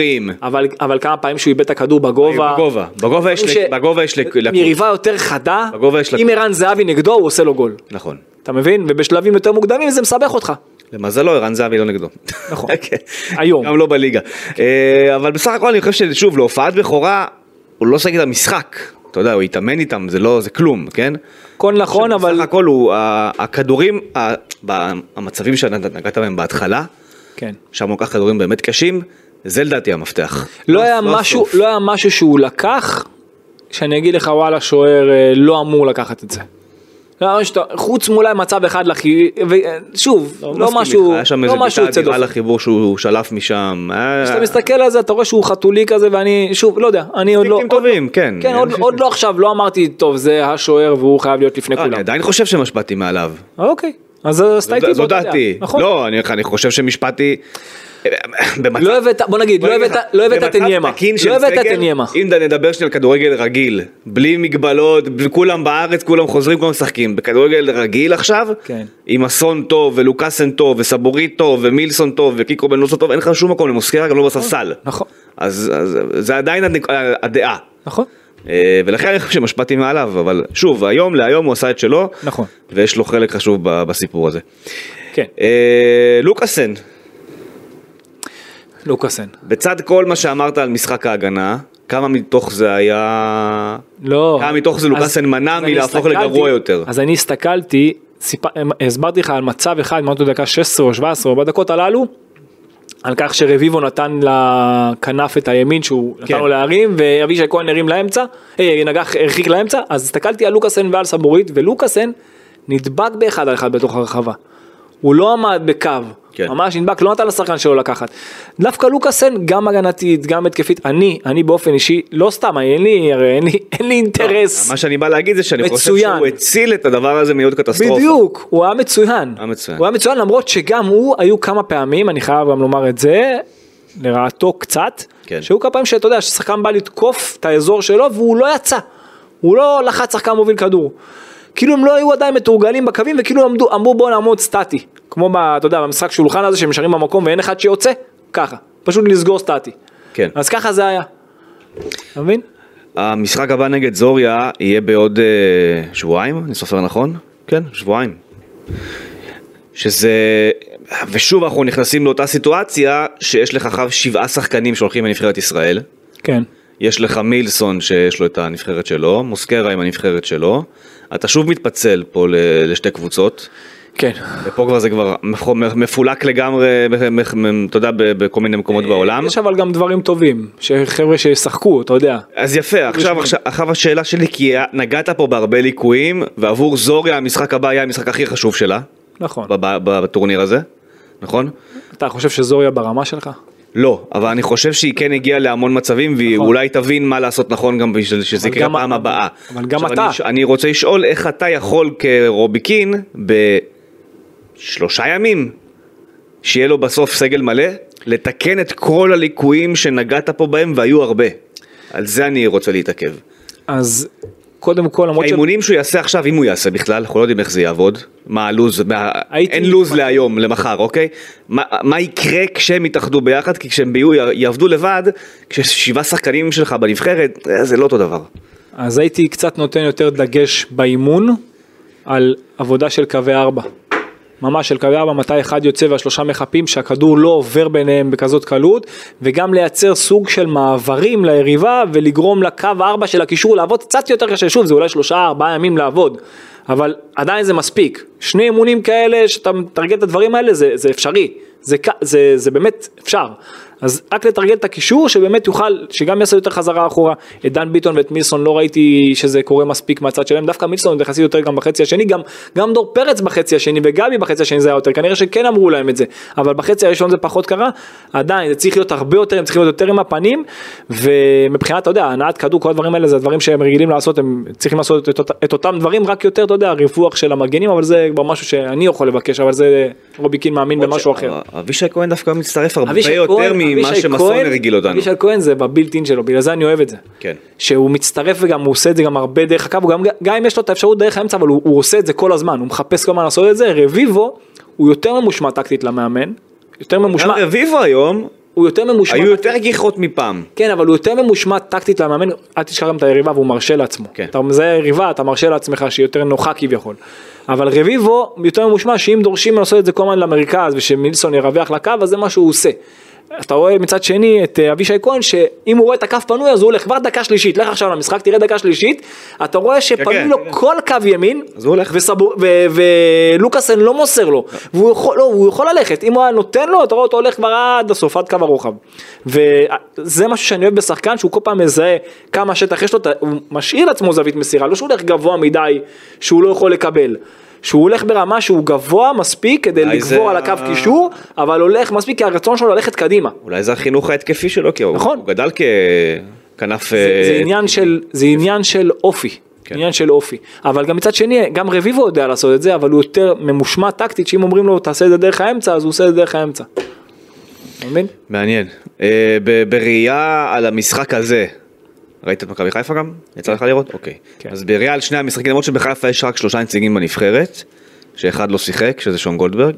אבל, כמה פעמים שהוא איבד את הכדור בגובה, בגובה, בגובה יש, בגובה יש. יריבה יותר חדה, אם. ערן זהבי נגדו הוא עושה לו גול, נכון. אתה מבין? ובשלבים יותר מוקדמים זה מסבך אותך, למזלו ערן זהבי לא נגדו. נכון. כן. היום. גם לא בליגה. אה, אבל בסך הכל אני חושב ששוב, להופעת בכורה, הוא לא את המשחק. אתה יודע, הוא התאמן איתם, זה לא, זה כלום, כן? הכל נכון, אבל, בסך הכל הוא, הכדורים, ה- במצבים שנגעת בהם בהתחלה, כן, שם הוא לקח כדורים באמת קשים, זה לדעתי המפתח. לא היה לא משהו. לא היה משהו שהוא לקח, שאני אגיד לך וואלה שוער אה, לא אמור לקחת את זה. לא היה משהו שאתה- חוץ מאולי מצב אחד לכי, ושוב, לא מסכים משהו, היה שם לא איזה יוצא אדירה. לחיבור שהוא שלף משם. אה, כשאתה מסתכל על זה אתה רואה שהוא חתולי כזה ואני שוב לא יודע אני עוד לא אינסטינקטים טובים, כן. כן עוד, עוד לא עכשיו לא אמרתי טוב זה השוער והוא חייב להיות לפני אה, אני כולם עדיין חושב שמשפטי מעליו. אוקיי אז עשתה איתי זו. דעתי. נכון לא, אני- חושב שמשפטי... לא הבאת בוא נגיד לא הבאת לא את עניימה של לא הבאת את סגל, עניימה אם נדבר שנייה על כדורגל רגיל, בלי מגבלות, כולם בארץ, כולם חוזרים, כולם משחקים. בכדורגל רגיל עכשיו, כן. עם אסון טוב, ולוקאסן טוב, וסבורי טוב, ומילסון טוב, וקיקו בן לוסו טוב, אין לך שום מקום למוסקרה, גם לא בספסל. נכון אז אז זה עדיין הדעה. נכון אה, ולכן אני חושב שמשפטי מעליו, אבל שוב, היום להיום הוא עשה את שלו, נכון. ויש לו חלק חשוב בסיפור הזה. כן אה, לוקאסן, לוקאסן בצד כל מה שאמרת על משחק ההגנה, כמה מתוך זה היה... לא כמה מתוך זה לוקאסן מנע מלהפוך לגרוע יותר? אז אני הסתכלתי סיפ... הסברתי לך על מצב אחד אמרתי דקה 16 או 17 בדקות הללו על כך שרביבו נתן לכנף את הימין שהוא כן. נתן לו להרים ואבישי כהן הרים לאמצע, אה, נגח הרחיק לאמצע, אז הסתכלתי על לוקאסן ועל סבורית ולוקאסן נדבק באחד על אחד בתוך הרחבה. הוא לא עמד בקו, כן. ממש נדבק, לא נתן לשחקן שלו לקחת. דווקא לוקאסן גם הגנתית, גם התקפית, אני, אני באופן אישי, לא סתם, אין לי, הרי אין לי, אין לי אינטרס. מה שאני בא להגיד זה שאני חושב מצוין. שהוא הציל את הדבר הזה להיות קטסטרופה. בדיוק, הוא היה מצוין. היה מצוין. הוא היה מצוין למרות שגם הוא, היו כמה פעמים, אני חייב גם לומר את זה, לרעתו קצת, כן. שהיו כמה פעמים שאתה יודע, ששחקן בא לתקוף את האזור שלו והוא לא יצא. הוא לא לחץ שחקן מוביל כדור. כאילו הם לא היו עדיין מתורגלים בקווים וכאילו עמדו, אמרו בוא נעמוד סטטי. כמו ב, אתה יודע, במשחק שולחן הזה שהם נשארים במקום ואין אחד שיוצא, ככה. פשוט לסגור סטטי. כן. אז ככה זה היה. אתה מבין? המשחק הבא נגד זוריה יהיה בעוד אה, שבועיים, אני סופר נכון? כן, שבועיים. שזה, ושוב אנחנו נכנסים לאותה סיטואציה שיש לך אחריו שבעה שחקנים שהולכים לנבחרת ישראל. כן. יש לך מילסון שיש לו את הנבחרת שלו, מוסקרה עם הנבחרת שלו. אתה שוב מתפצל פה לשתי קבוצות, כן. ופה כבר זה כבר מפ- מפולק לגמרי, אתה יודע, בכל מיני מקומות בעולם. יש אבל גם דברים טובים, שחבר'ה שישחקו, אתה יודע. אז יפה, עכשיו, עכשיו, עכשיו השאלה שלי, כי נגעת פה בהרבה ליקויים, ועבור זוריה המשחק הבא היה המשחק הכי חשוב שלה, נכון. בטורניר הזה, נכון? אתה חושב שזוריה ברמה שלך? לא, אבל אני חושב שהיא כן הגיעה להמון מצבים, והיא נכון. אולי תבין מה לעשות נכון גם בשביל שזה יקרה פעם הבאה. אבל גם אתה. אני, אני רוצה לשאול איך אתה יכול כרוביקין, בשלושה ימים, שיהיה לו בסוף סגל מלא, לתקן את כל הליקויים שנגעת פה בהם, והיו הרבה. על זה אני רוצה להתעכב. אז קודם כל, למרות ש... האימונים שהוא יעשה עכשיו, אם הוא יעשה בכלל, אנחנו לא יודעים איך זה יעבוד, מה הלו"ז, מה... אין לו"ז להיום, למחר, אוקיי? מה, מה יקרה כשהם יתאחדו ביחד? כי כשהם יהיו- יעבדו לבד, כששבעה שחקנים שלך בנבחרת, אה, זה לא אותו דבר. אז הייתי קצת נותן יותר דגש באימון על עבודה של קווי ארבע. ממש של קווי ארבע, מתי אחד יוצא והשלושה מחפים, שהכדור לא עובר ביניהם בכזאת קלות, וגם לייצר סוג של מעברים ליריבה ולגרום לקו ארבע של הקישור לעבוד קצת יותר קשה, שוב זה אולי שלושה ארבעה ימים לעבוד, אבל עדיין זה מספיק. שני אימונים כאלה שאתה מתרגל את הדברים האלה זה, זה אפשרי, זה, זה, זה באמת אפשר. אז רק לתרגל את הקישור שבאמת יוכל, שגם יעשה יותר חזרה אחורה. את דן ביטון ואת מילסון לא ראיתי שזה קורה מספיק מהצד שלהם, דווקא מילסון יחסית יותר גם בחצי השני, גם, גם דור פרץ בחצי השני וגבי בחצי השני זה היה יותר, כנראה שכן אמרו להם את זה, אבל בחצי הראשון זה פחות קרה, עדיין זה צריך להיות הרבה יותר, הם צריכים להיות יותר עם הפנים, ומבחינת, אתה יודע, הנעת כדור, כל הדברים האלה זה הדברים שהם רגילים לעשות, הם צריכים לעשות את, את אותם דברים, רק יותר, אתה יודע, ריווח של המגנים, אבל זה כבר משהו שאני יכול לבקש, אבל זה רובי קין מאמין במשהו אחר. אבישי כהן דווקא מצטרף הרבה יותר כהן- ממה שמסון הרגיל אותנו. אבישי כהן זה בבילט אין שלו, בגלל זה אני אוהב את זה. כן. שהוא מצטרף וגם הוא עושה את זה גם הרבה דרך הקו, גם, גם אם יש לו את האפשרות דרך האמצע, אבל הוא, הוא עושה את זה כל הזמן, הוא מחפש כל הזמן לעשות את זה, רביבו הוא יותר ממושמע טקטית למאמן, יותר גם ממושמע, רביבו היום, הוא יותר ממושמע, היו יותר גיחות מפעם. כן, אבל הוא יותר ממושמע טקטית למאמן, אל תשכח גם את היריבה והוא מרשה לעצמו. כן. אתה מזהה יריבה, אתה מרשה לעצמך שהיא יותר נוחה כביכול. אבל רביבו יותר ממושמע שאם דורשים לעשות את זה כל הזמן למרכז ושמילסון ירווח לקו, אז זה מה שהוא עושה. אתה רואה מצד שני את אה, אבישי כהן שאם הוא רואה את הקו פנוי אז הוא הולך כבר דקה שלישית, לך עכשיו למשחק תראה דקה שלישית, אתה רואה שפנוי כן, לו כן. כל קו ימין, אז. וסבור- ו- ולוקאסן לא מוסר לו, והוא יכול, לא, הוא יכול ללכת, אם הוא היה נותן לו, אתה רואה אותו הולך כבר עד הסוף, עד קו הרוחב. וזה משהו שאני אוהב בשחקן, שהוא כל פעם מזהה כמה שטח יש לו, הוא משאיר לעצמו זווית מסירה, לא שהוא הולך גבוה מדי, שהוא לא יכול לקבל. שהוא הולך ברמה שהוא גבוה מספיק כדי זה לגבור על הקו קישור, אבל הולך מספיק כי הרצון שלו ללכת קדימה. אולי זה החינוך ההתקפי שלו, כי נכון. הוא גדל ככנף... זה, זה עניין של, זה עניין של אופי. כן. עניין של אופי, אבל גם מצד שני, גם רביבו יודע לעשות את זה, אבל הוא יותר ממושמע טקטית, שאם אומרים לו תעשה את זה דרך האמצע, אז הוא עושה את זה דרך האמצע. מבין? מעניין. אה, בראייה על המשחק הזה, ראית את מכבי חיפה גם? יצא לך לראות? אוקיי. כן. אז בראייה על שני המשחקים, למרות שבחיפה יש רק שלושה נציגים בנבחרת, שאחד לא שיחק, שזה שון גולדברג,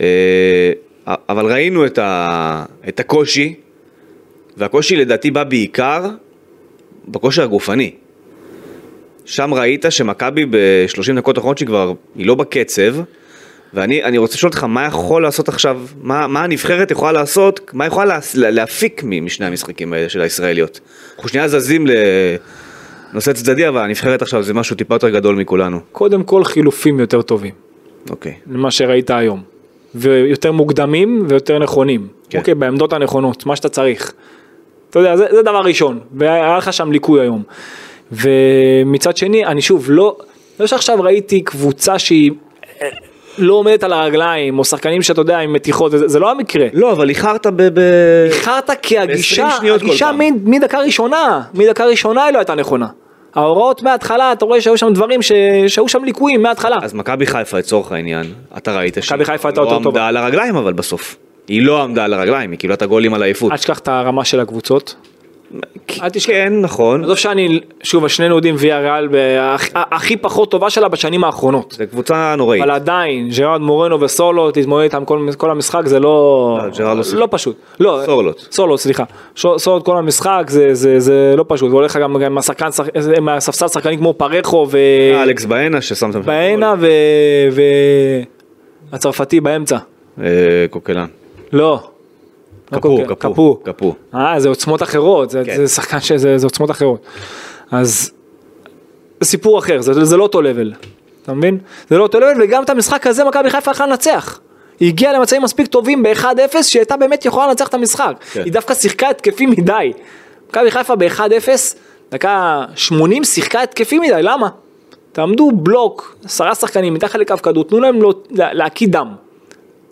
אה, אבל ראינו את, ה, את הקושי, והקושי לדעתי בא בעיקר בכושר הגופני. שם ראית שמכבי ב-30 דקות האחרונות שהיא כבר, היא לא בקצב, ואני אני רוצה לשאול אותך, מה יכול לעשות עכשיו, מה, מה הנבחרת יכולה לעשות, מה יכולה לה, להפיק משני המשחקים האלה של הישראליות? אנחנו שנייה זזים לנושא צדדי, אבל הנבחרת עכשיו זה משהו טיפה יותר גדול מכולנו. קודם כל חילופים יותר טובים, אוקיי. למה שראית היום. ויותר מוקדמים ויותר נכונים. כן. אוקיי, בעמדות הנכונות, מה שאתה צריך. אתה יודע, זה, זה דבר ראשון, והיה לך שם ליקוי היום. ומצד שני, אני שוב, לא, לא שעכשיו ראיתי קבוצה שהיא לא עומדת על הרגליים, או שחקנים שאתה יודע, עם מתיחות, זה, זה לא המקרה. לא, אבל איחרת ב... ב... איחרת כי הגישה, ב-20 שניות כל הגישה. מ- מדקה ראשונה, מדקה ראשונה היא לא הייתה נכונה. ההוראות מההתחלה, אתה רואה שהיו שם דברים ש- שהיו שם ליקויים מההתחלה. אז מכבי חיפה לצורך העניין, אתה ראית שהיא לא עמדה טובה. על הרגליים אבל בסוף. היא לא עמדה על הרגליים, היא קיבלה את הגולים על העייפות. אל תשכח את הרמה של הקבוצות. אל תשכח. כן, נכון. עזוב שאני, שוב, שנינו יודעים ויה ריאל הכי פחות טובה שלה בשנים האחרונות. זו קבוצה נוראית. אבל עדיין, ג'רארד מורנו וסולו, תתמודד איתם כל, כל המשחק, זה לא, לא, לא. לא פשוט. לא, סורלוט. סולו, סליחה. סולוט כל המשחק, זה, זה, זה לא פשוט. והולך לך גם, גם עם הספסל שחקנים כמו פרחו ו... אלכס באנה ששמת... בענה ו... והצרפתי באמצע. אה, קוקלן. לא. לא קפוא, קפוא, קפוא. אה, זה עוצמות אחרות, זה, כן. זה שחקן שזה זה עוצמות אחרות. אז סיפור אחר, זה, זה לא אותו לבל, אתה מבין? זה לא אותו לבל, וגם את המשחק הזה מכבי חיפה יכלה לנצח. היא הגיעה למצבים מספיק טובים ב-1-0, שהייתה באמת יכולה לנצח את המשחק. כן. היא דווקא שיחקה התקפי מדי. מכבי חיפה ב-1-0, דקה 80 שיחקה התקפי מדי, למה? תעמדו בלוק, עשרה שחקנים מתחת לקו כדור, תנו להם לא- לה- להקיא דם.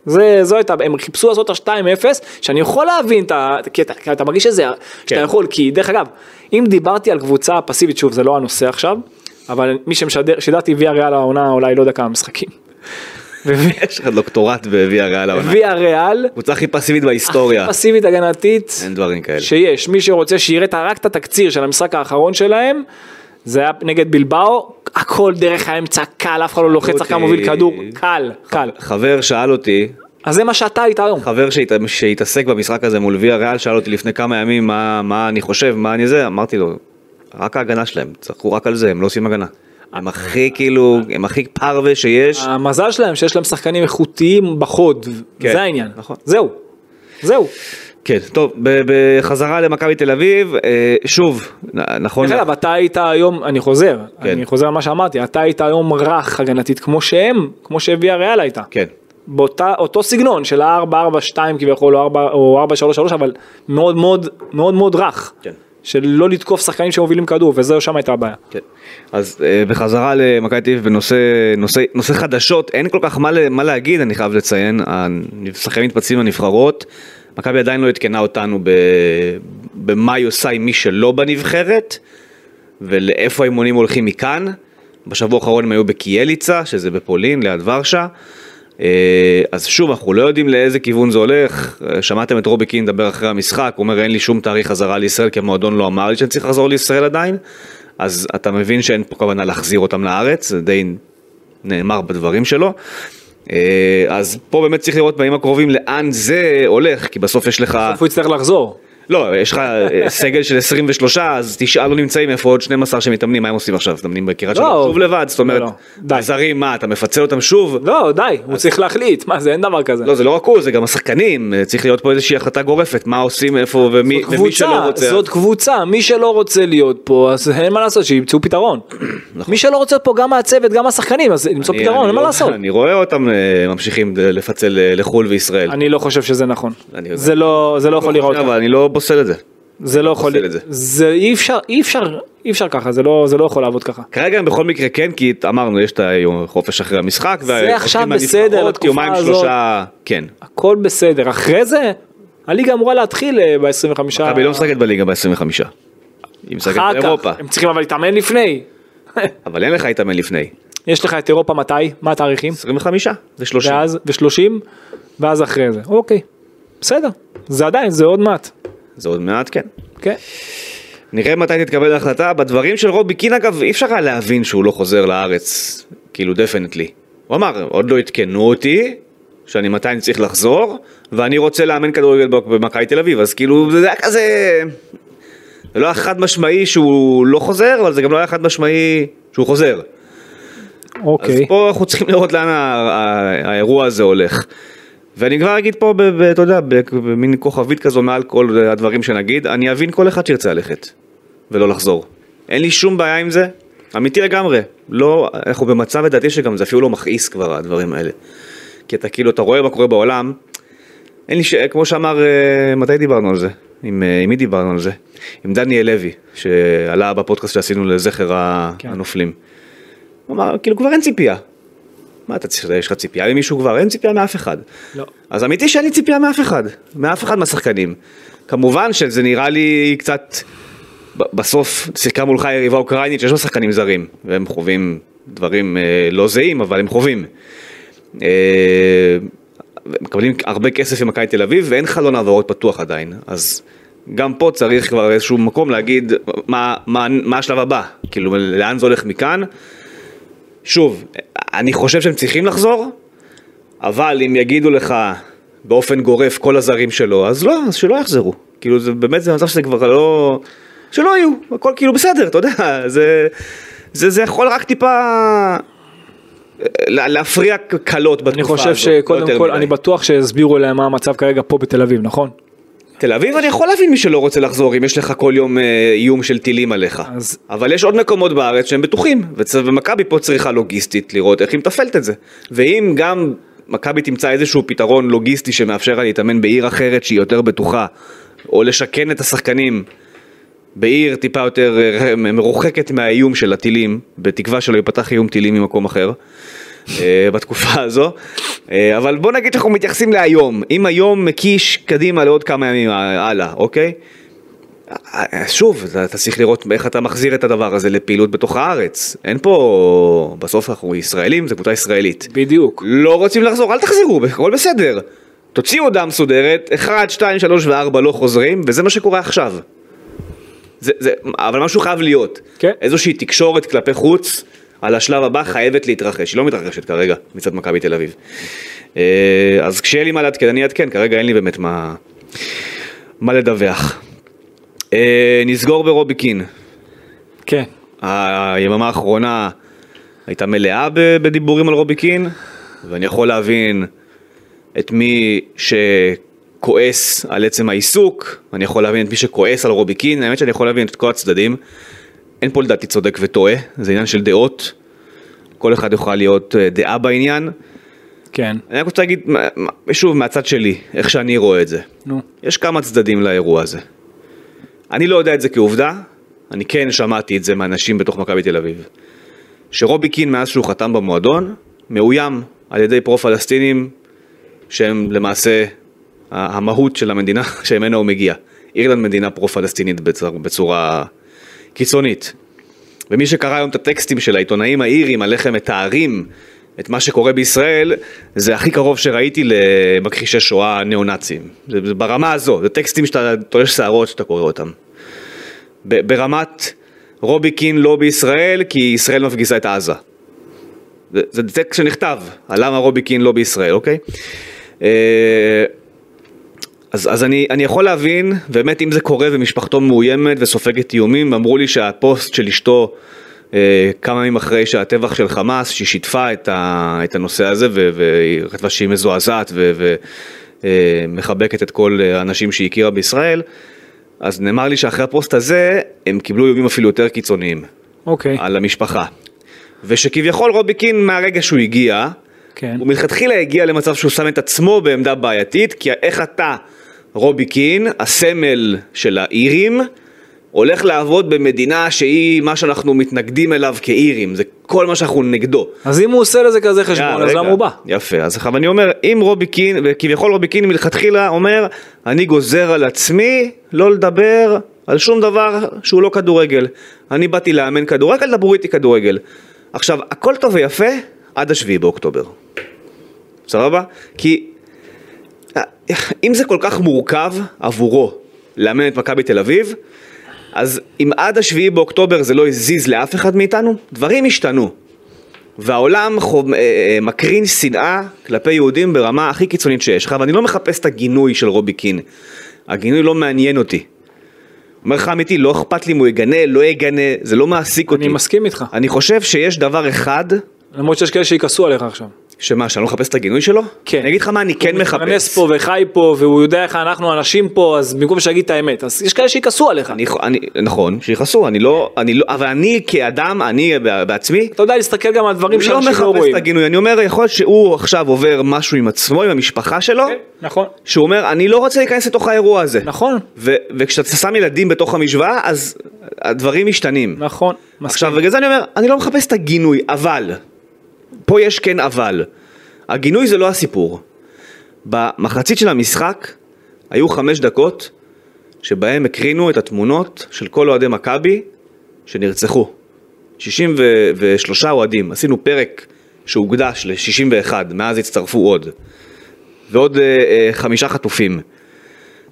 זה, זו הייתה, הם חיפשו לעשות את ה-2-0, שאני יכול להבין, את ה- כי אתה, כי אתה מרגיש שזה, שאתה כן. יכול, כי דרך אגב, אם דיברתי על קבוצה פסיבית, שוב, זה לא הנושא עכשיו, אבל מי שמשדר, שידרתי ויה ריאל העונה, אולי לא יודע כמה משחקים. יש לך דוקטורט בוויה ריאל העונה. וויה ריאל, קבוצה הכי פסיבית בהיסטוריה. פסיבית הגנתית, אין דברים כאלה. שיש, מי שרוצה שיראה רק את התקציר של המשחק האחרון שלהם, זה היה נגד בלבאו, הכל דרך האמצע קל, אף אחד לא לוחץ, שחקן מוביל כדור, קל, קל. חבר שאל אותי, אז זה מה שאתה היית היום. חבר שהת, שהתעסק במשחק הזה מול ויה ריאל שאל אותי לפני כמה ימים מה, מה אני חושב, מה אני זה, אמרתי לו, רק ההגנה שלהם, צחקו רק על זה, הם לא עושים הגנה. הם הכי כאילו, הם הכי פרווה שיש. המזל שלהם שיש להם שחקנים איכותיים בחוד, כן, זה העניין. נכון. זהו, זהו. כן, טוב, בחזרה למכבי תל אביב, אה, שוב, נכון, דרך אגב, אתה היית היום, אני חוזר, כן. אני חוזר על מה שאמרתי, אתה היית היום רך הגנתית כמו שהם, כמו שהביאה ריאל הייתה. כן, באותה, אותו סגנון של ה-4-4-2 כביכול, או 4 או 4-3-3, אבל מאוד מאוד מאוד מאוד רך. כן. של לא לתקוף שחקנים שמובילים כדור, וזהו שם הייתה הבעיה. כן. אז אה, בחזרה למכבי תל אביב בנושא נושא, נושא חדשות, אין כל כך מה, מה להגיד, אני חייב לציין, השחקנים מתפצלים לנבחרות, מכבי עדיין לא עדכנה אותנו במה היא עושה עם מי שלא בנבחרת, ולאיפה האימונים הולכים מכאן. בשבוע האחרון הם היו בקיאליצה, שזה בפולין, ליד ורשה. אה, אז שוב, אנחנו לא יודעים לאיזה כיוון זה הולך. אה, שמעתם את רובי קין מדבר אחרי המשחק, הוא אומר אין לי שום תאריך חזרה לישראל, כי המועדון לא אמר לי שאני צריך לחזור לישראל עדיין. אז אתה מבין שאין פה כוונה להחזיר אותם לארץ, זה די נאמר בדברים שלו. אה, אז פה באמת צריך לראות בימים הקרובים לאן זה הולך, כי בסוף יש לך... איפה הוא יצטרך לחזור? לא, יש לך אה, סגל של 23, אז תשעה לא נמצאים, איפה עוד 12 שמתאמנים, מה הם עושים עכשיו? מתאמנים בקריית לא. שלום שוב לבד? זאת אומרת, לא, לא. די. הזרים, מה, אתה מפצל אותם שוב? לא, די, הוא צריך להחליט, מה זה, אין דבר כזה. לא, זה לא רק הוא, זה גם השחקנים, אה, צריך להיות פה איזושהי החלטה גורפת, מה עושים, איפה, ומי, שלא רוצה. זאת קבוצה, מי שלא רוצה להיות פה, אז אין מה לעשות, שימצאו פתרון. נכון. מי שלא רוצה פה גם מהצוות, גם השחקנים, אז למצוא פתרון, אין מה לא- לעשות. אני רואה אותם אה, ממשיכים לפצל לחו"ל וישראל. אני לא חושב שזה נכון. זה לא לא יכול לראות לא פוסל את זה. זה לא יכול, את זה. אי אפשר, אי אפשר, אי אפשר ככה, זה לא זה לא יכול לעבוד ככה. כרגע הם בכל מקרה כן, כי אמרנו, יש את היום חופש אחרי המשחק. זה עכשיו בסדר, לתקופה הזאת. שלושה, כן. הכל בסדר. אחרי זה, הליגה אמורה להתחיל ב-25. מכבי לא משחקת בליגה ב-25. היא משחקת באירופה. הם צריכים אבל להתאמן לפני. אבל אין לך להתאמן לפני. יש לך את אירופה מתי? מה התאריכים? 25 זה 30. ואז, ו-30, ואז אחרי זה. אוקיי, בסדר. זה עדיין, זה עוד מעט. זה עוד מעט, כן. כן. נראה מתי תתקבל ההחלטה. בדברים של רובי קין אגב, אי אפשר היה להבין שהוא לא חוזר לארץ, כאילו definitely. הוא אמר, עוד לא עדכנו אותי, שאני מתי אני צריך לחזור, ואני רוצה לאמן כדורגל במכבי תל אביב, אז כאילו זה היה כזה... זה לא היה חד משמעי שהוא לא חוזר, אבל זה גם לא היה חד משמעי שהוא חוזר. אז אוקיי. פה אנחנו צריכים לראות לאן האירוע הזה הולך. ואני כבר אגיד פה, אתה יודע, במין כוכבית כזו מעל כל הדברים שנגיד, אני אבין כל אחד שירצה ללכת ולא לחזור. אין לי שום בעיה עם זה, אמיתי לגמרי. לא, אנחנו במצב לדעתי שגם זה אפילו לא מכעיס כבר הדברים האלה. כי אתה כאילו, אתה רואה מה קורה בעולם, אין לי ש... כמו שאמר, אה, מתי דיברנו על זה? עם, אה, עם מי דיברנו על זה? עם דניאל לוי, שעלה בפודקאסט שעשינו לזכר כן. הנופלים. הוא אמר, כאילו כבר אין ציפייה. מה אתה צריך, יש לך ציפייה ממישהו כבר? אין ציפייה מאף אחד. לא. אז אמיתי שאין לי ציפייה מאף אחד, מאף אחד מהשחקנים. כמובן שזה נראה לי קצת, בסוף שיחקה מולך יריבה אוקראינית שיש בה שחקנים זרים, והם חווים דברים אה, לא זהים, אבל הם חווים. אה, מקבלים הרבה כסף ממכבי תל אביב ואין חלון העברות פתוח עדיין, אז גם פה צריך כבר איזשהו מקום להגיד מה, מה, מה השלב הבא, כאילו לאן זה הולך מכאן. שוב, אני חושב שהם צריכים לחזור, אבל אם יגידו לך באופן גורף כל הזרים שלו, אז לא, אז שלא יחזרו. כאילו זה באמת זה מצב שזה כבר לא... שלא יהיו, הכל כאילו בסדר, אתה יודע, זה, זה, זה יכול רק טיפה אה, לה- להפריע קלות בתקופה אני הזאת. חושב לא שקודם יותר כל. אני בטוח שהסבירו להם מה המצב כרגע פה בתל אביב, נכון? תל אביב אני יכול להבין מי שלא רוצה לחזור אם יש לך כל יום אה, איום של טילים עליך. אז- אבל יש עוד מקומות בארץ שהם בטוחים, ומכבי פה צריכה לוגיסטית לראות איך היא מתפעלת את זה. ואם גם מכבי תמצא איזשהו פתרון לוגיסטי שמאפשר לה להתאמן בעיר אחרת שהיא יותר בטוחה, או לשכן את השחקנים בעיר טיפה יותר אה, מרוחקת מהאיום של הטילים, בתקווה שלא ייפתח איום טילים ממקום אחר. אה, בתקופה הזו, אה, אבל בוא נגיד שאנחנו מתייחסים להיום, אם היום מקיש קדימה לעוד כמה ימים אה, הלאה, אוקיי? שוב, אתה צריך לראות איך אתה מחזיר את הדבר הזה לפעילות בתוך הארץ. אין פה, בסוף אנחנו ישראלים, זו קבוצה ישראלית. בדיוק. לא רוצים לחזור, אל תחזרו, הכל בסדר. תוציאו הודעה מסודרת, 1, 2, 3 ו-4 לא חוזרים, וזה מה שקורה עכשיו. זה, זה, אבל משהו חייב להיות. כן. איזושהי תקשורת כלפי חוץ על השלב הבא חייבת להתרחש, היא לא מתרחשת כרגע מצד מכבי תל אביב. אה, אז כשיהיה לי מה לעדכן, אני אעדכן, כרגע אין לי באמת מה, מה לדווח. אה, נסגור ברובי קין. כן. היממה האחרונה הייתה מלאה בדיבורים על רובי קין, ואני יכול להבין את מי שכועס על עצם העיסוק, אני יכול להבין את מי שכועס על רובי קין, האמת שאני יכול להבין את כל הצדדים. אין פה לדעתי צודק וטועה, זה עניין של דעות. כל אחד יכול להיות אה, דעה בעניין. כן. אני רק רוצה להגיד, שוב, מהצד שלי, איך שאני רואה את זה. נו. יש כמה צדדים לאירוע הזה. אני לא יודע את זה כעובדה, אני כן שמעתי את זה מאנשים בתוך מכבי תל אביב. שרובי קין מאז שהוא חתם במועדון, מאוים על ידי פרו-פלסטינים שהם למעשה המהות של המדינה שממנה הוא מגיע. אירלנד מדינה פרו-פלסטינית בצורה, בצורה קיצונית. ומי שקרא היום את הטקסטים של העיתונאים האירים על איך הם מתארים את מה שקורה בישראל, זה הכי קרוב שראיתי למכחישי שואה ניאו-נאצים. זה, זה ברמה הזו, זה טקסטים שאתה תולש שערות שאתה קורא אותם. ב- ברמת רובי קין לא בישראל כי ישראל מפגיזה את עזה. זה, זה טקסט שנכתב על למה רובי קין לא בישראל, אוקיי? אה, אז, אז אני, אני יכול להבין, באמת אם זה קורה ומשפחתו מאוימת וסופגת איומים, אמרו לי שהפוסט של אשתו אה, כמה ימים אחרי שהטבח של חמאס, שהיא שיתפה את, ה, את הנושא הזה ו- והיא כתבה שהיא מזועזעת ומחבקת את כל האנשים שהיא הכירה בישראל, אז נאמר לי שאחרי הפוסט הזה הם קיבלו איומים אפילו יותר קיצוניים אוקיי. על המשפחה. ושכביכול רובי קין מהרגע שהוא הגיע, כן. הוא מלכתחילה הגיע למצב שהוא שם את עצמו בעמדה בעייתית, כי איך אתה, רובי קין, הסמל של האירים, הולך לעבוד במדינה שהיא מה שאנחנו מתנגדים אליו כאירים, זה כל מה שאנחנו נגדו. אז אם הוא עושה לזה כזה חשבון, אז. למה הוא בא? יפה, אז עכשיו אני אומר, אם רובי קין, וכביכול רובי קין מלכתחילה אומר, אני גוזר על עצמי לא לדבר על שום דבר שהוא לא כדורגל. אני באתי לאמן כדורגל, דברו איתי כדורגל. עכשיו, הכל טוב ויפה עד השביעי באוקטובר. סבבה? כי אם זה כל כך מורכב עבורו לאמן את מכבי תל אביב, אז אם עד השביעי באוקטובר זה לא הזיז לאף אחד מאיתנו, דברים השתנו. והעולם חוב, אה, אה, מקרין שנאה כלפי יהודים ברמה הכי קיצונית שיש. עכשיו, אני לא מחפש את הגינוי של רובי קין. הגינוי לא מעניין אותי. אומר לך אמיתי, לא אכפת לי אם הוא יגנה, לא יגנה, זה לא מעסיק אותי. אני מסכים איתך. אני חושב שיש דבר אחד, למרות שיש כאלה שיכעסו עליך עכשיו. שמה, שאני לא מחפש את הגינוי שלו? כן. אני אגיד לך מה אני כן הוא מתפרנס מחפש. פה וחי פה, והוא יודע איך אנחנו אנשים פה, אז במקום שיגיד את האמת. אז יש כאלה שיכעסו עליך. אני, אני, נכון, שיכעסו, אני לא, אני לא, אבל אני כאדם, אני בעצמי, אתה יודע להסתכל גם על דברים לא שאנשים לא מחפש רואים. את הגינוי, אני אומר, יכול להיות שהוא עכשיו עובר משהו עם עצמו, עם המשפחה שלו, כן, נכון. שהוא אומר, אני לא רוצה להיכנס לתוך האירוע הזה. נכון. ו- וכשאתה שם ילדים בתוך המשוואה, אז הדברים משתנים. נכון. מסכים. עכשיו, בגלל זה אני אומר, אני לא מחפש את הגינוי, אבל, פה יש כן אבל. הגינוי זה לא הסיפור. במחצית של המשחק היו חמש דקות שבהם הקרינו את התמונות של כל אוהדי מכבי שנרצחו. 63 אוהדים, עשינו פרק שהוקדש ל-61, מאז הצטרפו עוד. ועוד אה, אה, חמישה חטופים.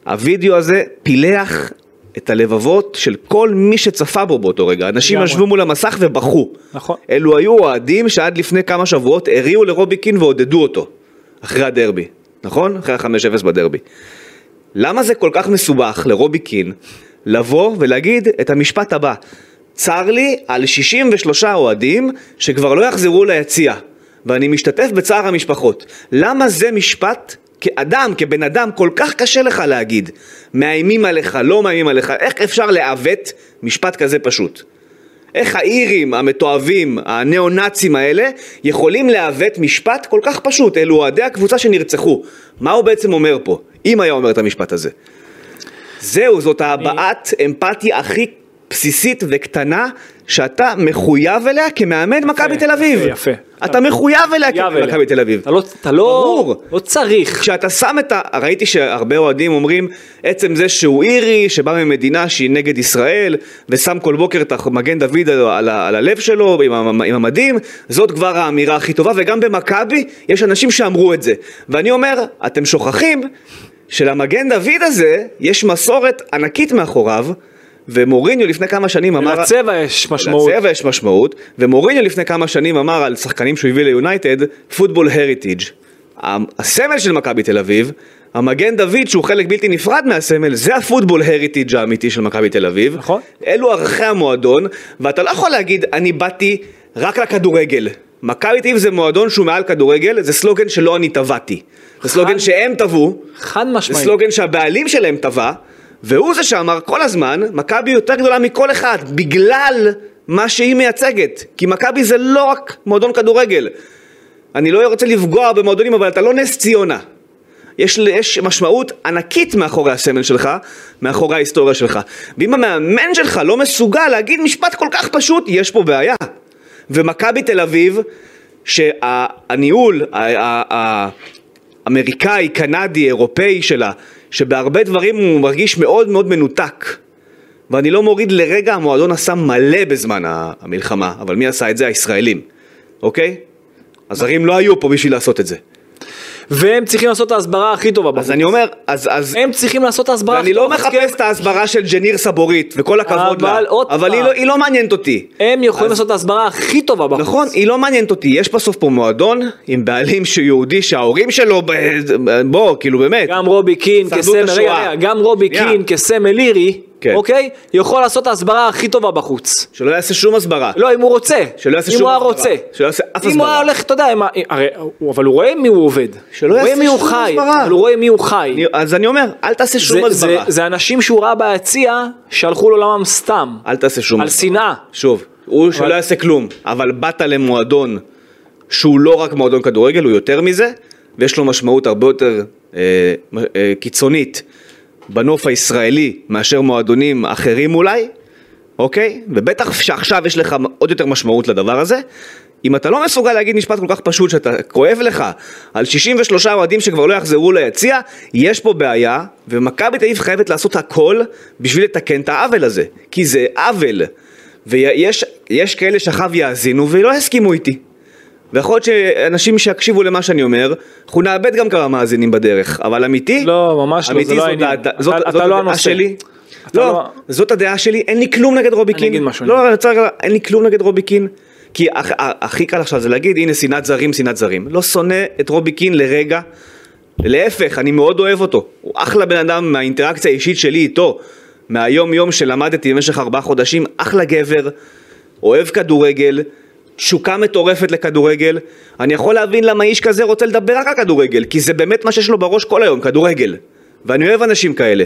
הווידאו הזה פילח את הלבבות של כל מי שצפה בו באותו רגע. אנשים. ישבו מול המסך ובכו. נכון. אלו היו אוהדים שעד לפני כמה שבועות הריעו לרובי קין ועודדו אותו. אחרי הדרבי, נכון? אחרי ה-5-0 בדרבי. למה זה כל כך מסובך לרובי קין לבוא ולהגיד את המשפט הבא? צר לי על 63 אוהדים שכבר לא יחזרו ליציע, ואני משתתף בצער המשפחות. למה זה משפט כאדם, כבן אדם, כל כך קשה לך להגיד? מאיימים עליך, לא מאיימים עליך, איך אפשר לעוות משפט כזה פשוט? איך האירים המתועבים, הניאו-נאצים האלה, יכולים לעוות משפט כל כך פשוט? אלו אוהדי הקבוצה שנרצחו. מה הוא בעצם אומר פה, אם היה אומר את המשפט הזה? זהו, זאת ההבעת אמפתיה הכי בסיסית וקטנה שאתה מחויב אליה כמאמן מכבי תל אביב. יפה. אתה מחויב אליה חייב כמאמן אליה. מכבי תל אביב. אתה לא, אתה לא, ברור. לא צריך. כשאתה שם את ה... ראיתי שהרבה אוהדים אומרים, עצם זה שהוא אירי, שבא ממדינה שהיא נגד ישראל, ושם כל בוקר את המגן דוד על, על, על הלב שלו, עם, עם המדים, זאת כבר האמירה הכי טובה, וגם במכבי יש אנשים שאמרו את זה. ואני אומר, אתם שוכחים שלמגן דוד הזה יש מסורת ענקית מאחוריו, ומוריניו לפני כמה שנים אמר... לצבע יש משמעות. לצבע יש משמעות, ומוריניו לפני כמה שנים אמר על שחקנים שהוא הביא ליונייטד, פוטבול הריטיג'. הסמל של מכבי תל אביב, המגן דוד שהוא חלק בלתי נפרד מהסמל, זה הפוטבול הריטיג' האמיתי של מכבי תל אביב. נכון. אלו ערכי המועדון, ואתה לא יכול להגיד, אני באתי רק לכדורגל. מכבי תל אביב זה מועדון שהוא מעל כדורגל, זה סלוגן שלא אני טבעתי. זה סלוגן שהם טבעו, חד זה משמעית. סלוגן שהבעלים שלהם טבע, והוא זה שאמר כל הזמן, מכבי יותר גדולה מכל אחד, בגלל מה שהיא מייצגת. כי מכבי זה לא רק מועדון כדורגל. אני לא רוצה לפגוע במועדונים, אבל אתה לא נס ציונה. יש, יש משמעות ענקית מאחורי הסמל שלך, מאחורי ההיסטוריה שלך. ואם המאמן שלך לא מסוגל להגיד משפט כל כך פשוט, יש פה בעיה. ומכבי תל אביב, שהניהול האמריקאי, קנדי, אירופאי שלה, שבהרבה דברים הוא מרגיש מאוד מאוד מנותק. ואני לא מוריד לרגע, המועדון עשה מלא בזמן המלחמה, אבל מי עשה את זה? הישראלים, אוקיי? הזרים לא היו פה בשביל לעשות את זה. והם צריכים לעשות את ההסברה הכי טובה בחוץ. אז אני אומר, אז, אז הם צריכים לעשות את ההסברה ואני הכי לא טובה בחוץ, מחפש את ההסברה של ג'ניר סבורית, וכל הכבוד לה, אבל עוד אבל היא פעם. לא, היא לא מעניינת אותי. הם יכולים אז- לעשות את ההסברה הכי טובה בחוץ. נכון, היא לא מעניינת אותי, יש בסוף פה מועדון עם בעלים שהוא יהודי שההורים שלו, בוא, כאילו באמת, גם רובי קין כסמל, רגע. רגע, גם רובי. קין כסמל לירי, כן. אוקיי? יכול לעשות את ההסברה הכי טובה בחוץ. שלא יעשה שום הסברה. לא, אם הוא רוצה. שלא יעשה אם שום הוא היה הסברה. רוצה. שלא יעשה אף אם הוא הסברה. היה הולך, אתה יודע, הרי, הוא- אבל הוא רואה מי הוא עובד. שלא הוא יעשה הוא שום חי. הסברה. אבל הוא רואה מי הוא חי. אני- אז אני אומר, אל תעשה שום זה- זה- הסברה. זה אנשים שהוא ראה ביציע, שהלכו לעולמם סתם. אל תעשה שום על הסברה. שנאה. שוב, הוא שלא יעשה כלום, אבל באת למועדון שהוא לא רק מועדון כדורגל, הוא יותר מזה, ויש לו משמעות הרבה יותר אה, אה, קיצונית בנוף הישראלי מאשר מועדונים אחרים אולי, אוקיי? ובטח שעכשיו יש לך עוד יותר משמעות לדבר הזה. אם אתה לא מסוגל להגיד משפט כל כך פשוט שאתה כואב לך על 63 אוהדים שכבר לא יחזרו ליציע, יש פה בעיה, ומכבי תל אביב חייבת לעשות הכל בשביל לתקן את העוול הזה, כי זה עוול. ויש יש כאלה שעכשיו יאזינו ולא יסכימו איתי. ויכול להיות שאנשים שיקשיבו למה שאני אומר, אנחנו נאבד גם כמה מאזינים בדרך, אבל אמיתי, לא, ממש לא, אמיתי זה לא העניין. אתה- זאת אתה לא הנושא. שלי. לא, לא- זאת הדעה שלי, אין לי כלום נגד רובי אני. אגיד משהו, לא, אני- רוצה אין לי כלום נגד רובי קין. כי הכ- הכי קל עכשיו זה להגיד, הנה שנאת זרים, שנאת זרים. לא שונא את רובי קין לרגע. להפך, אני מאוד אוהב אותו. הוא אחלה בן אדם מהאינטראקציה האישית שלי איתו. מהיום יום שלמדתי במשך ארבעה חודשים, אחלה גבר, אוהב כדורגל, תשוקה מטורפת לכדורגל. אני יכול להבין למה איש כזה רוצה לדבר רק על כדורגל, כי זה באמת מה שיש לו בראש כל היום, כדורגל. ואני אוהב אנשים כאלה.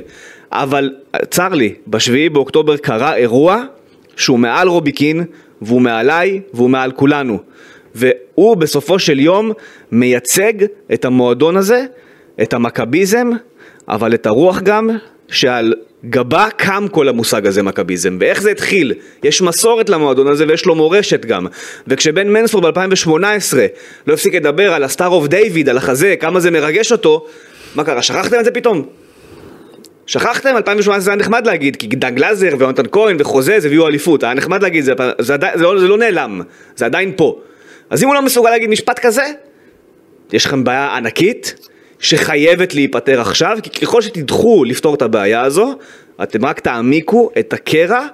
אבל צר לי, בשביעי באוקטובר קרה אירוע שהוא מעל רובי קין, והוא מעליי, והוא מעל כולנו. והוא בסופו של יום מייצג את המועדון הזה, את המכביזם, אבל את הרוח גם, שעל גבה קם כל המושג הזה מכביזם. ואיך זה התחיל? יש מסורת למועדון הזה ויש לו מורשת גם. וכשבן מנספורד ב-2018 לא הפסיק לדבר על הסטאר אוף דיוויד, על החזה, כמה זה מרגש אותו, מה קרה? שכחתם את זה פתאום? שכחתם? 2018 זה היה נחמד להגיד, כי דן גלאזר ויונתן כהן וחוזה זה הביאו אליפות, היה נחמד להגיד, זה, זה, עדיין- זה, לא, זה לא נעלם, זה עדיין פה. אז אם הוא לא מסוגל להגיד משפט כזה, יש לכם בעיה ענקית שחייבת להיפתר עכשיו, כי ככל שתדחו לפתור את הבעיה הזו, אתם רק תעמיקו את הקרע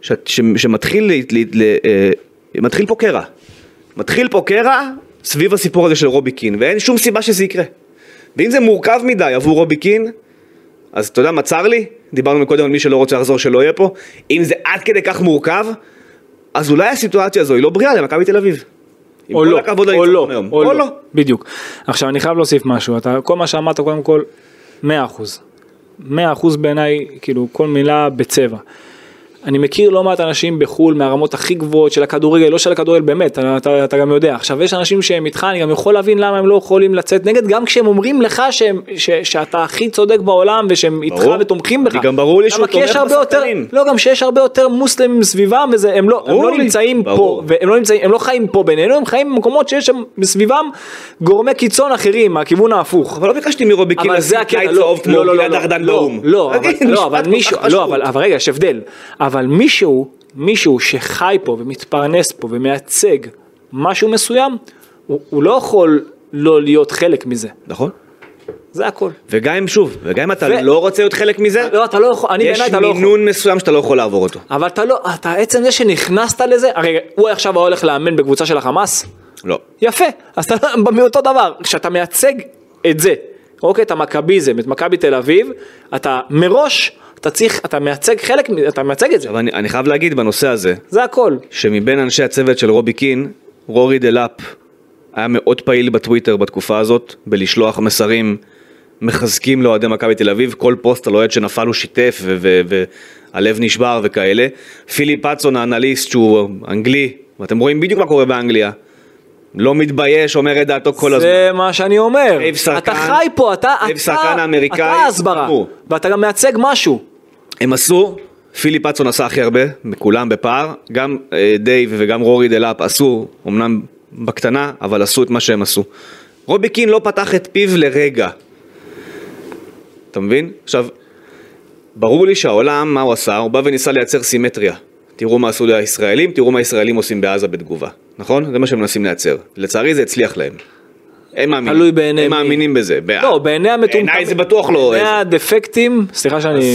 ש, ש, שמתחיל ל, ל, ל, אה, מתחיל פה קרע. מתחיל פה קרע סביב הסיפור הזה של רובי קין, ואין שום סיבה שזה יקרה. ואם זה מורכב מדי עבור רובי קין, אז אתה יודע מה צר לי? דיברנו מקודם על מי שלא רוצה לחזור שלא יהיה פה. אם זה עד כדי כך מורכב, אז אולי הסיטואציה הזו היא לא בריאה למכבי תל אביב. עם או כל לא, או לא, היום. או לא, בדיוק. עכשיו אני חייב להוסיף משהו, אתה, כל מה שאמרת קודם כל, 100%. 100% בעיניי, כאילו כל מילה בצבע. אני מכיר לא מעט אנשים בחו"ל מהרמות הכי גבוהות של הכדורגל, לא של הכדורגל באמת, אתה, אתה, אתה גם יודע. עכשיו יש אנשים שהם איתך, אני גם יכול להבין למה הם לא יכולים לצאת נגד, גם כשהם אומרים לך שהם, ש, שאתה הכי צודק בעולם ושהם איתך ברור. ותומכים בך. גם ברור לי שהוא תומך בשחקנים. לא, גם שיש הרבה יותר מוסלמים סביבם וזה, הם לא, הם לא לי, נמצאים ברור. פה, והם לא נמצאים, הם לא חיים פה בינינו, הם חיים במקומות שיש שם מסביבם גורמי קיצון אחרים, מהכיוון ההפוך. אבל לא ביקשתי מרובי קין אבל זה לשים הקטע, טלאי לא, צהוב כמו לא, לא, גלעד לא, ארדן לא, באו"ם. לא, אבל- תגיד, לא, משפט אבל כל מישהו, כך לא, פשוט. אבל אבל רגע, יש הבדל. אבל מישהו, מישהו שחי פה ומתפרנס פה ומייצג משהו מסוים, הוא הוא לא יכול לא להיות חלק מזה. נכון. זה הכל. וגם אם שוב, וגם אם אתה ו- לא רוצה להיות חלק מזה, לא, אתה לא יכול, אני יש בעיניי אתה לא יכול. מינון מסוים שאתה לא יכול לעבור אותו. אבל אתה לא, אתה עצם זה שנכנסת לזה, הרי הוא עכשיו הולך לאמן בקבוצה של החמאס, לא. יפה, אז אתה מאותו דבר, כשאתה מייצג את זה, אוקיי, את המכביזם, את מכבי תל אביב, אתה מראש, אתה צריך, אתה מייצג חלק, אתה מייצג את זה, אבל אני, אני חייב להגיד בנושא הזה, זה הכל. שמבין אנשי הצוות של רובי קין, רורי דלאפ היה מאוד פעיל בטוויטר בתקופה הזאת, בלשלוח מסרים מחזקים לאוהדי מכבי תל אביב, כל פוסט על אוהד שנפל הוא שיתף והלב נשבר וכאלה. פיליפ פצון האנליסט שהוא אנגלי, ואתם רואים בדיוק מה קורה באנגליה. לא מתבייש, אומר את דעתו כל הזמן. זה מה שאני אומר, אתה חי פה, אתה, אתה, אתה ההסברה, הוא. ואתה גם מייצג משהו. הם עשו, פיליפ פצון עשה הכי הרבה, מכולם בפער, גם אה, דייב וגם רורי דלאפ עשו, אמנם בקטנה, אבל עשו את מה שהם עשו. רובי קין לא פתח את פיו לרגע. אתה מבין? עכשיו, ברור לי שהעולם, מה הוא עשה? הוא בא וניסה לייצר סימטריה. תראו מה עשו לישראלים, תראו מה הישראלים עושים בעזה בתגובה, נכון? זה מה שהם מנסים לייצר. לצערי זה הצליח להם. הם מאמינים, תלוי בעיני הם מי. מאמינים בזה. לא, בעיני המטומטמים, בעיניי זה בטוח לא... בעיני הדפקטים, סליחה שאני...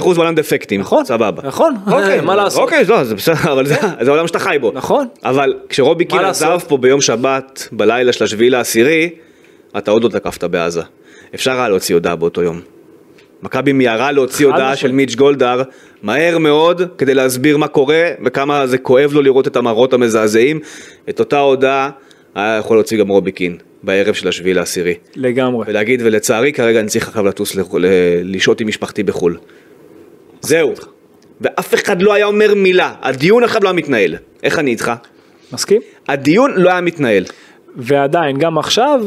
75% בעולם דפקטים, נכון, סבבה. נכון, אוקיי, מה לעשות? אוקיי, לא, זה בסדר, אבל זה זה העולם שאתה חי בו. נכון. אבל כשרובי לעשות? עזב פה ביום שבת, בלילה של השביעי לעשירי, אתה עוד לא תקפת בעזה. אפשר היה להוציא הודעה באותו יום. מכבי מיהרה להוציא הודעה. של מיץ' גולדהר מהר מאוד כדי להסביר מה קורה וכמה זה כואב לו לראות את המראות המזעזעים. את אותה הודעה היה יכול להוציא גם רובי קין בערב של השביעי לעשירי. לגמרי. ולהגיד ולצערי כרגע אני צריך עכשיו לטוס לחו"ל, ל- לשהות עם משפחתי בחו"ל. זהו. ואף אחד לא היה אומר מילה, הדיון עכשיו לא היה מתנהל. איך אני איתך? מסכים? הדיון לא היה מתנהל. ועדיין, גם עכשיו,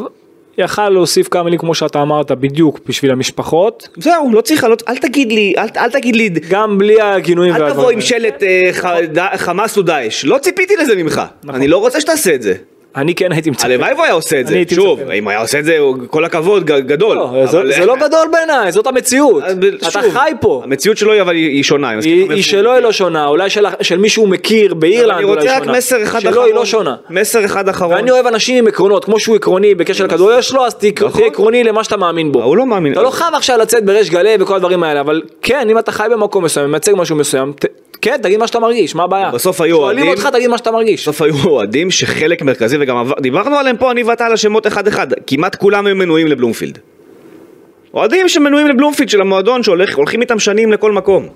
יכל להוסיף כמה מילים כמו שאתה אמרת, בדיוק בשביל המשפחות, זהו, לא צריך, לא, אל תגיד לי, אל, אל תגיד לי, גם בלי הגינויים אל תבוא עם. שלט אה, ח, ד, חמאס או דאעש, לא ציפיתי לזה ממך, נכון. אני לא רוצה שתעשה את זה. אני כן הייתי מצפה. הלוואי והוא היה עושה את אני זה, שוב. אם הוא היה עושה את זה, כל הכבוד, גדול. לא, זה- לא גדול בעיניי, זאת המציאות. אז ב- אתה חי פה. המציאות שלו היא שונה. אני היא שלו היא לא שונה, אולי של- מישהו הוא מכיר באירלנד אני אולי רוצה רק שונה. מסר אחד אחרון. שלו היא לא שונה. מסר אחד אחרון. ואני אוהב אנשים עם עקרונות, כמו שהוא עקרוני בקשר לכדורגל שלו, אז תהיה נכון. תהיה עקרוני למה שאתה מאמין בו. הוא לא מאמין. אתה לא חייב עכשיו לצאת בריש גלי וכל הדברים האלה, אבל כן, אם אתה חי במקום מסוים, מייצג משהו מסוים, כן, תגיד מה שאתה מרגיש, מה הבעיה? בסוף היו שואלים אוהדים- אותך, תגיד מה שאתה מרגיש. בסוף היו אוהדים שחלק מרכזי וגם דיברנו עליהם פה אני ואתה על השמות אחד אחד, כמעט כולם היו מנויים לבלומפילד. אוהדים שמנויים לבלומפילד של המועדון שהולכים איתם שנים לכל מקום.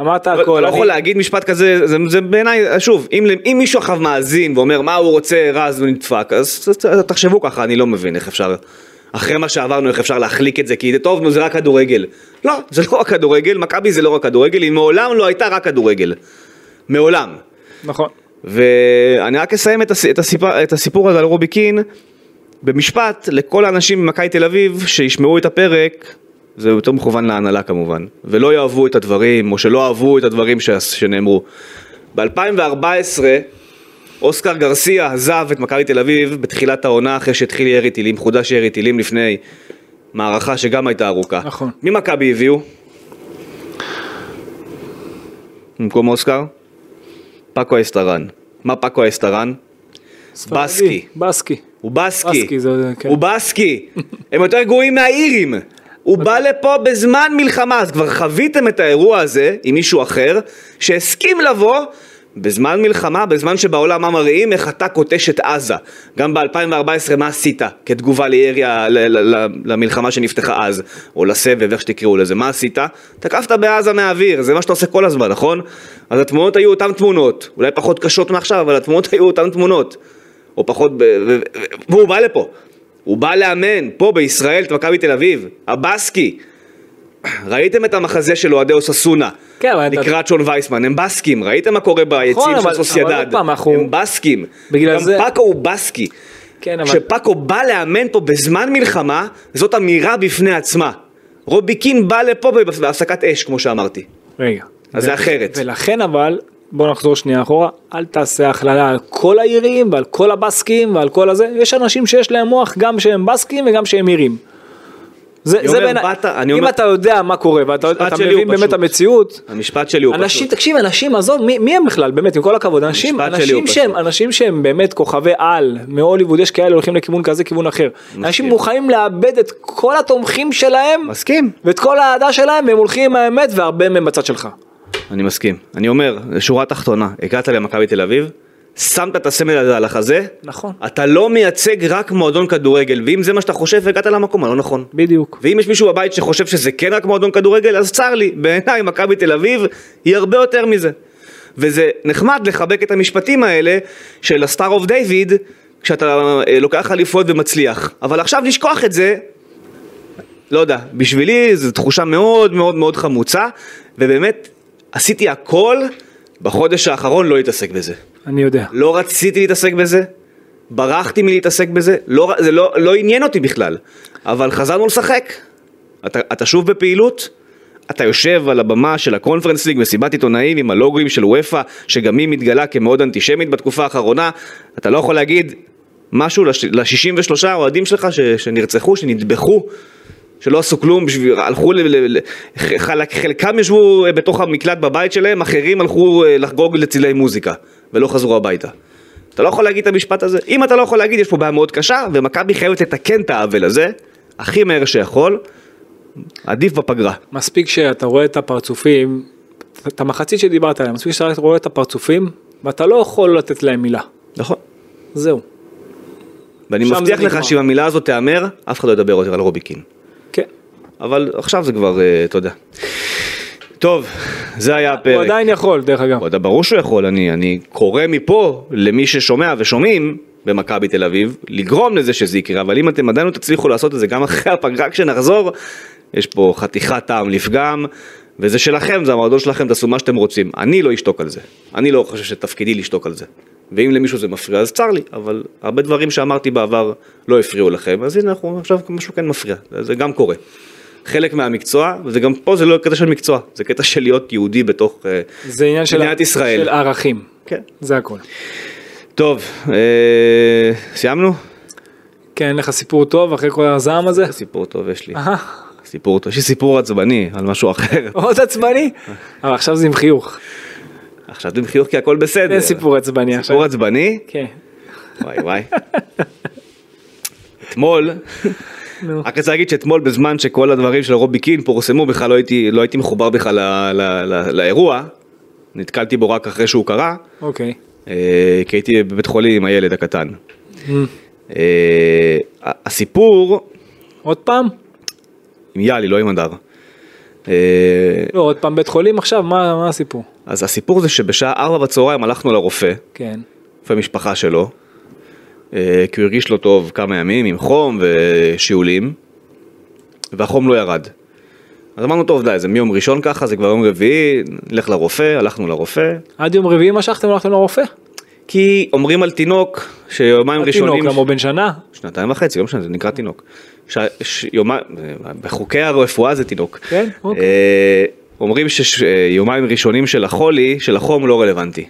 אמרת אתה הכל. לא אני- יכול להגיד משפט כזה, זה, זה בעיניי, שוב, אם, אם מישהו עכשיו מאזין ואומר מה הוא רוצה רז ונדפק, אז תחשבו ככה, אני לא מבין איך אפשר, אחרי מה שעברנו, איך אפשר להחליק את זה, כי טוב, נו, זה רק כדורגל. לא, זה לא רק כדורגל, מכבי זה לא רק כדורגל, היא מעולם לא הייתה רק כדורגל. מעולם. נכון. ואני רק אסיים את, הס... את, הסיפור... את הסיפור הזה על רובי קין במשפט לכל האנשים ממכבי תל אביב שישמעו את הפרק, זה יותר מכוון להנהלה כמובן, ולא יאהבו את הדברים, או שלא אהבו את הדברים ש... שנאמרו. ב-2014 אוסקר גרסיה עזב את מכבי תל אביב בתחילת העונה אחרי שהתחיל ירי טילים, חודש ירי טילים לפני מערכה שגם הייתה ארוכה. נכון. מי מכבי הביאו? במקום אוסקר? פאקו אסטרן. מה פאקו אסטרן? בסקי. בסקי. הוא בסקי. בסקי, זה- כן. הוא בסקי. הם יותר גרועים מהאירים. הוא בא לפה בזמן מלחמה, אז כבר חוויתם את האירוע הזה עם מישהו אחר, שהסכים לבוא בזמן מלחמה, בזמן שבעולם מה מראים, איך אתה כותש את עזה. גם ב-2014 מה עשית כתגובה לירי למלחמה שנפתחה אז, או לסבב, איך שתקראו לזה, מה עשית? תקפת בעזה מהאוויר, זה מה שאתה עושה כל הזמן, נכון? אז התמונות היו אותן תמונות, אולי פחות קשות מעכשיו, אבל התמונות היו אותן תמונות. או פחות. והוא בא לפה. הוא בא לאמן פה בישראל את מכבי תל אביב, הבסקי. ראיתם את המחזה של אוהדי אוססונה, כן, אבל אתה- לקראת שון וייסמן, הם בסקים, ראיתם מה קורה ביציעים נכון, של סוסיידד, הם בסקים, גם זה- פאקו הוא בסקי, כן, אבל... כשפאקו בא לאמן פה בזמן מלחמה, זאת אמירה בפני עצמה, רובי קין בא לפה בהפסקת אש כמו שאמרתי, רגע. אז זה אחרת. ולכן אבל, בוא נחזור שנייה אחורה, אל תעשה הכללה על כל העירים ועל כל הבסקים ועל כל הזה, יש אנשים שיש להם מוח גם שהם בסקים וגם שהם עירים. זה, זה אומר, בעיניי, באת- אני אם אומר- אתה יודע מה קורה ואתה מבין באמת. המציאות, המשפט שלי הוא אנשים, פשוט. תקשיב, אנשים, עזוב, מי, מי הם בכלל, באמת, עם כל הכבוד, אנשים, אנשים שהם. אנשים שהם באמת כוכבי על, מהוליווד, יש כאלה הולכים לכיוון כזה, כיוון אחר. אנשים מוכנים לאבד את כל התומכים שלהם, מסכים. ואת כל האהדה שלהם, והם הולכים עם האמת, והרבה מהם בצד שלך. אני מסכים. אני אומר, שורה תחתונה, הגעת למכבי תל אביב, שמת את הסמל הזה על החזה, נכון. אתה לא מייצג רק מועדון כדורגל, ואם זה מה שאתה חושב, הגעת למקום הלא נכון. בדיוק. ואם יש מישהו בבית שחושב שזה כן רק מועדון כדורגל, אז צר לי, בעיניי מכבי תל אביב היא הרבה יותר מזה. וזה נחמד לחבק את המשפטים האלה של ה Star of David, כשאתה אה, לוקח אליפויות ומצליח. אבל עכשיו לשכוח את זה, לא יודע, בשבילי זו תחושה מאוד מאוד מאוד חמוצה, ובאמת עשיתי הכל בחודש האחרון לא להתעסק בזה. אני יודע. לא רציתי להתעסק בזה, ברחתי מלהתעסק בזה, לא, זה לא, לא עניין אותי בכלל, אבל חזרנו לשחק. אתה, אתה שוב בפעילות, אתה יושב על הבמה של הקונפרנס ליג, מסיבת עיתונאים עם הלוגוים של וופא, שגם היא מתגלה כמאוד אנטישמית בתקופה האחרונה, אתה לא יכול להגיד משהו ל-63 האוהדים שלך ש, שנרצחו, שנטבחו, שלא עשו כלום, בשביל, הלכו, ל, ל, ל, חלק, חלקם ישבו בתוך המקלט בבית שלהם, אחרים הלכו אה, לחגוג לצילי מוזיקה, ולא חזרו הביתה. אתה לא יכול להגיד את המשפט הזה. אם אתה לא יכול להגיד, יש פה בעיה מאוד קשה, ומכבי חייבת לתקן את העוול הזה, הכי מהר שיכול, עדיף בפגרה. מספיק שאתה רואה את הפרצופים, את המחצית שדיברת עליה, מספיק שאתה רואה את הפרצופים, ואתה לא יכול לתת להם מילה. נכון. זהו. ואני מבטיח לך. שאם המילה הזאת תיאמר, אף אחד לא ידבר יותר על רוביקין. כן. אבל עכשיו זה כבר, אה, אתה יודע. טוב, זה היה הפרק. הוא עדיין יכול, דרך אגב. יודע, ברור שהוא יכול, אני, אני קורא מפה למי ששומע ושומעים במכבי תל אביב, לגרום לזה שזה יקרה, אבל אם אתם עדיין לא תצליחו לעשות את זה גם אחרי הפגרה כשנחזור, יש פה חתיכת טעם לפגם, וזה שלכם, זה המועדון שלכם, תעשו מה שאתם רוצים. אני לא אשתוק על זה, אני לא חושב שתפקידי לשתוק על זה. ואם למישהו זה מפריע אז צר לי, אבל הרבה דברים שאמרתי בעבר לא הפריעו לכם, אז הנה אנחנו עכשיו משהו כן מפריע, זה גם קורה. חלק מהמקצוע, וזה גם פה זה לא קטע של מקצוע, זה קטע של להיות יהודי בתוך אה, זה עניין של, ישראל. של ערכים. כן. זה הכל. טוב, אה, סיימנו? כן, אין לך סיפור טוב אחרי כל הזעם הזה? סיפור טוב יש לי. סיפור טוב, יש לי סיפור עצבני על משהו אחר. עוד עצבני? אבל עכשיו זה עם חיוך. עכשיו אתם חיוך כי הכל בסדר. אין סיפור עצבני עכשיו. סיפור עצבני? כן. וואי וואי. אתמול. רק רוצה להגיד שאתמול בזמן שכל הדברים של רובי קין פורסמו בכלל לא הייתי, לא הייתי מחובר בכלל לאירוע, נתקלתי בו רק אחרי שהוא קרה, אוקיי. אה, כי הייתי בבית חולים עם הילד הקטן. Mm. אה, הסיפור עוד פעם? עם יאלי, לא עם הדר. אה, לא, עוד פעם בית חולים עכשיו? מה מה הסיפור? אז הסיפור זה שבשעה ארבע בצהריים הלכנו לרופא, כן. רופא משפחה שלו, כי הוא הרגיש לא טוב כמה ימים עם חום ושיעולים, והחום לא ירד. אז אמרנו, טוב, די, זה מיום ראשון ככה, זה כבר יום רביעי, נלך לרופא, הלכנו לרופא, עד יום רביעי משכתם הלכתם לרופא? כי אומרים על תינוק שיומיים ראשונים... התינוק, למה הוא בן שנה? שנתיים וחצי, לא משנה, זה נקרא תינוק. ש... ש... יומיים, בחוקי הרפואה זה תינוק. כן? אוקיי. אה, אומרים שיומיים ראשונים של החולי, של החום לא רלוונטי.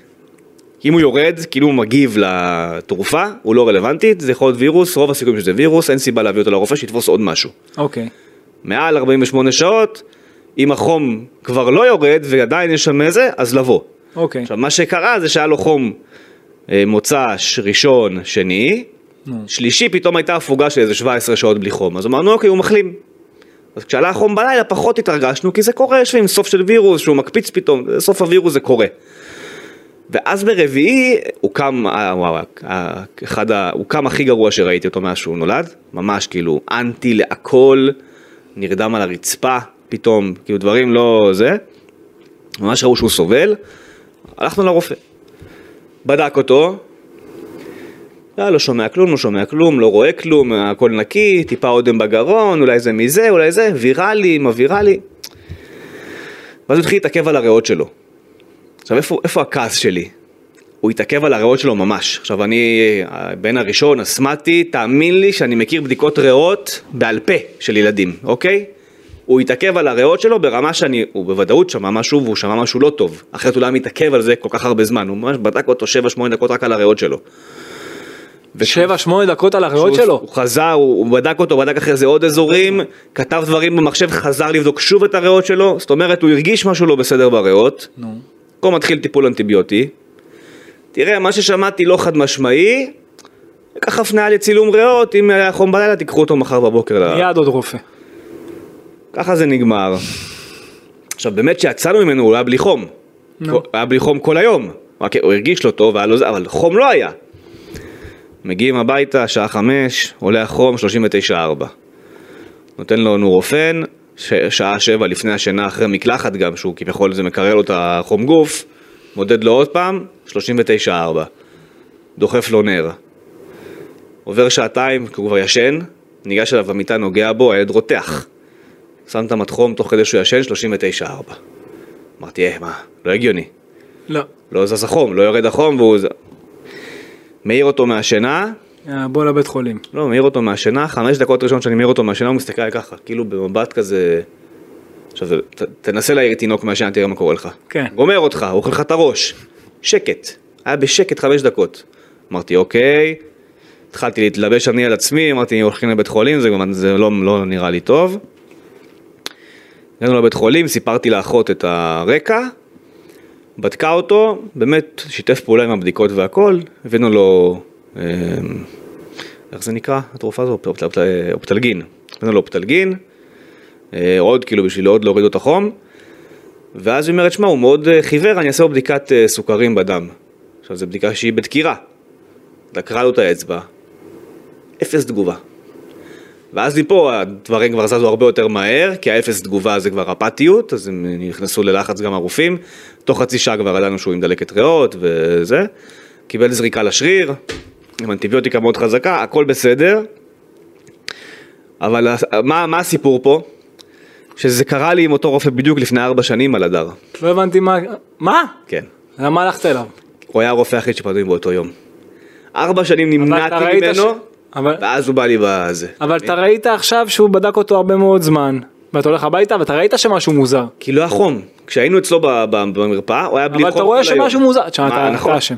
אם הוא יורד, כאילו הוא מגיב לתרופה, הוא לא רלוונטי, זה יכול להיות וירוס, רוב הסיכויים שזה וירוס, אין סיבה להביא אותו לרופא שיתפוס עוד משהו. אוקיי. מעל 48 שעות, אם החום כבר לא יורד ועדיין יש שם איזה, אז לבוא. אוקיי. עכשיו, מה שקרה זה שהיה לו חום אה, מוצ"ש, ראשון, שני, שלישי פתאום הייתה הפוגה של איזה 17 שעות בלי חום, אז אמרנו אוקיי, הוא מחלים. אז כשעלה החום בלילה פחות התרגשנו, כי זה קורה, יש לפעמים סוף של וירוס, שהוא מקפיץ פתאום, סוף הווירוס זה קורה. ואז ברביעי הוא קם, אה, וואו, אה, אחד, ה- הוא קם הכי גרוע שראיתי אותו מאז שהוא נולד, ממש כאילו אנטי להכל, נרדם על הרצפה פתאום, כאילו דברים לא זה, ממש ראו שהוא סובל, הלכנו לרופא. בדק אותו, לא, לא שומע כלום, לא שומע כלום, לא רואה כלום, הכל נקי, טיפה אודם בגרון, אולי זה מזה, אולי זה, ויראלי, מה ויראלי. ואז הוא התחיל להתעכב על הריאות שלו. עכשיו, איפה, איפה הכעס שלי? הוא התעכב על הריאות שלו ממש. עכשיו, אני בן הראשון, אסמתי, תאמין לי שאני מכיר בדיקות ריאות בעל פה של ילדים, אוקיי? הוא התעכב על הריאות שלו ברמה שאני, הוא בוודאות שמע משהו והוא שמע משהו לא טוב. אחרת הוא לא היה מתעכב על זה כל כך הרבה זמן, הוא ממש בדק אותו 7-8 דקות רק על הריאות שלו. שבע, שמונה דקות על הריאות שלו. הוא חזר, הוא, הוא בדק אותו, בדק אחרי זה עוד אזורים, כתב דברים במחשב, חזר לבדוק שוב את הריאות שלו, זאת אומרת הוא הרגיש משהו לא בסדר בריאות, נו. פה מתחיל טיפול אנטיביוטי. תראה, מה ששמעתי לא חד משמעי, קח הפניה לצילום ריאות, אם היה חום בלילה תיקחו אותו מחר בבוקר. מיד עוד רופא. ככה זה נגמר. עכשיו באמת שיצאנו ממנו הוא היה בלי חום. הוא היה בלי חום כל היום. רק הוא הרגיש לא טוב, לו אבל חום לא היה. מגיעים הביתה, שעה חמש, עולה החום, 39.4. נותן לו נורופן, ש- שעה שבע לפני השינה, אחרי מקלחת גם, שהוא כביכול זה מקרר לו את החום גוף, מודד לו עוד פעם, 39.4. דוחף לו נר. עובר שעתיים, כי הוא כבר ישן, ניגש אליו במיטה, נוגע בו, הילד רותח. שם את המתחום תוך כדי שהוא ישן, 39.4. אמרתי, אה, מה, לא הגיוני. לא. לא זז החום, לא יורד החום והוא... מעיר אותו מהשינה, בוא לבית חולים. לא, מעיר אותו מהשינה, חמש דקות ראשונות שאני מעיר אותו מהשינה, הוא מסתכל ככה, כאילו במבט כזה... עכשיו, ת, תנסה להעיר תינוק מהשינה, תראה מה קורה לך. כן. גומר אותך, אוכל לך את הראש. שקט. היה בשקט חמש דקות. אמרתי, אוקיי. התחלתי להתלבש אני על עצמי, אמרתי, הולכים לבית חולים, זה, זה לא, לא נראה לי טוב. הגענו לבית חולים, סיפרתי לאחות את הרקע, בדקה אותו, באמת שיתף פעולה עם הבדיקות והכל, הבאנו לו, אה, איך זה נקרא התרופה הזו? אופ- אופ- אופטלגין. הבאנו לו אופטלגין, אה, עוד כאילו בשביל עוד להוריד לו את החום, ואז היא אומרת, שמע, הוא מאוד אה, חיוור, אני אעשה לו בדיקת אה, סוכרים בדם. עכשיו, זו בדיקה שהיא בדקירה. דקרה לו את האצבע, אפס תגובה. ואז מפה הדברים כבר זזו הרבה יותר מהר, כי האפס תגובה זה כבר אפתיות, אז הם נכנסו ללחץ גם הרופאים. תוך חצי שעה כבר ידענו שהוא עם דלקת ריאות וזה. קיבל זריקה לשריר, עם אנטיביוטיקה מאוד חזקה, הכל בסדר. אבל מה, מה הסיפור פה? שזה קרה לי עם אותו רופא בדיוק לפני ארבע שנים על הדר. לא הבנתי מה... מה? כן. למה הלכת אליו? הוא היה הרופא היחיד שפנו לי באותו יום. ארבע שנים נמנעתי ממנו, ש- אבל- ואז הוא בא לי בזה. אבל אתה ראית עכשיו שהוא בדק אותו הרבה מאוד זמן, ואתה הולך הביתה ואתה ראית שמשהו מוזר. כי לא היה חום. כשהיינו אצלו במרפאה, הוא היה בלי חום אבל כל אתה רואה היום. שמשהו מוזר. תשמע, אתה נכון. אתה אשם.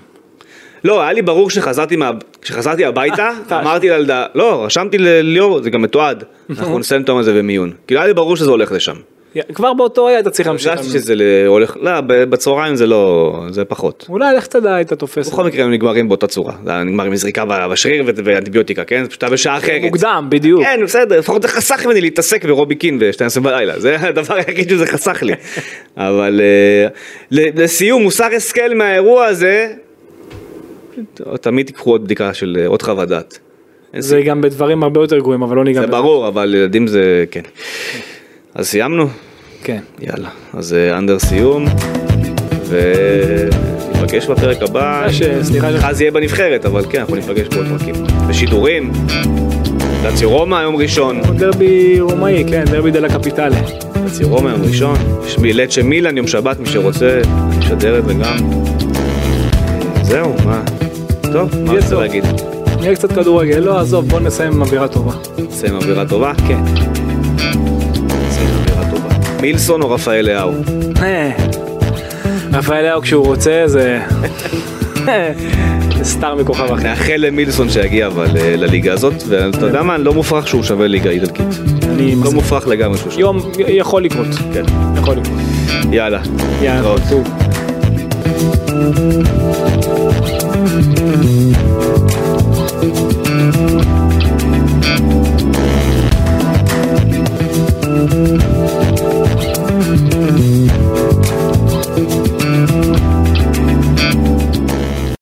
לא, היה לי ברור שחזרתי מה... כשחזרתי הביתה, אתה- אמרתי לילדה, לא, רשמתי לליאור, זה גם מתועד, אנחנו נסיים את היום הזה במיון. כאילו היה לי ברור שזה הולך לשם. כבר באותו רגע אתה צריך להמשיך. הרגשתי שזה הולך, לא, בצהריים זה לא, זה פחות. אולי לך תדע היית תופס. בכל מקרה הם נגמרים באותה צורה, זה היה נגמר עם זריקה בשריר ואנטיביוטיקה, כן? זה פשוט היה בשעה אחרת. מוקדם, בדיוק. כן, בסדר, לפחות זה חסך ממני להתעסק ברובי קין ב-12 בלילה, זה הדבר היחיד שזה חסך לי. אבל אה, לסיום, מוסר השכל מהאירוע הזה, תמיד תיקחו עוד בדיקה של אה, עוד חוות דעת. זה גם בדברים הרבה יותר גרועים, אבל לא ניגע זה. ברור, אבל ילדים זה כן. אז סיימנו? כן. יאללה. אז אה, אנדר סיום, וניפגש בפרק הבא. ש- סליחה אז יהיה בנבחרת, אבל כן, אנחנו ניפגש בעוד פרקים. בשידורים, דצי רומא יום ראשון. דרבי רומאי, כן, דרבי דה לה קפיטלה. דצי רומא יום ראשון. יש מילצ'ה מילאן יום שבת, מי שרוצה, נשדר את זה גם. זהו, מה? טוב, מה רצית. להגיד? נראה קצת כדורגל, לא, עזוב, בוא נסיים עם אווירה טובה. נסיים עם אווירה טובה? כן. נסיים עם אווירה טובה. מילסון או רפאל לאהו? אה, רפאל לאו כשהוא רוצה זה... סטאר מכוכב אחר. נאחל למילסון שיגיע אבל אה, לליגה הזאת, ואתה יודע מה? לא מופרך שהוא שווה ליגה איטלקית. אני לא. מופרך לגמרי שהוא שווה. יום יכול לקרות. כן. יכול לקרות. יאללה. יאללה. טוב. Mm-hmm.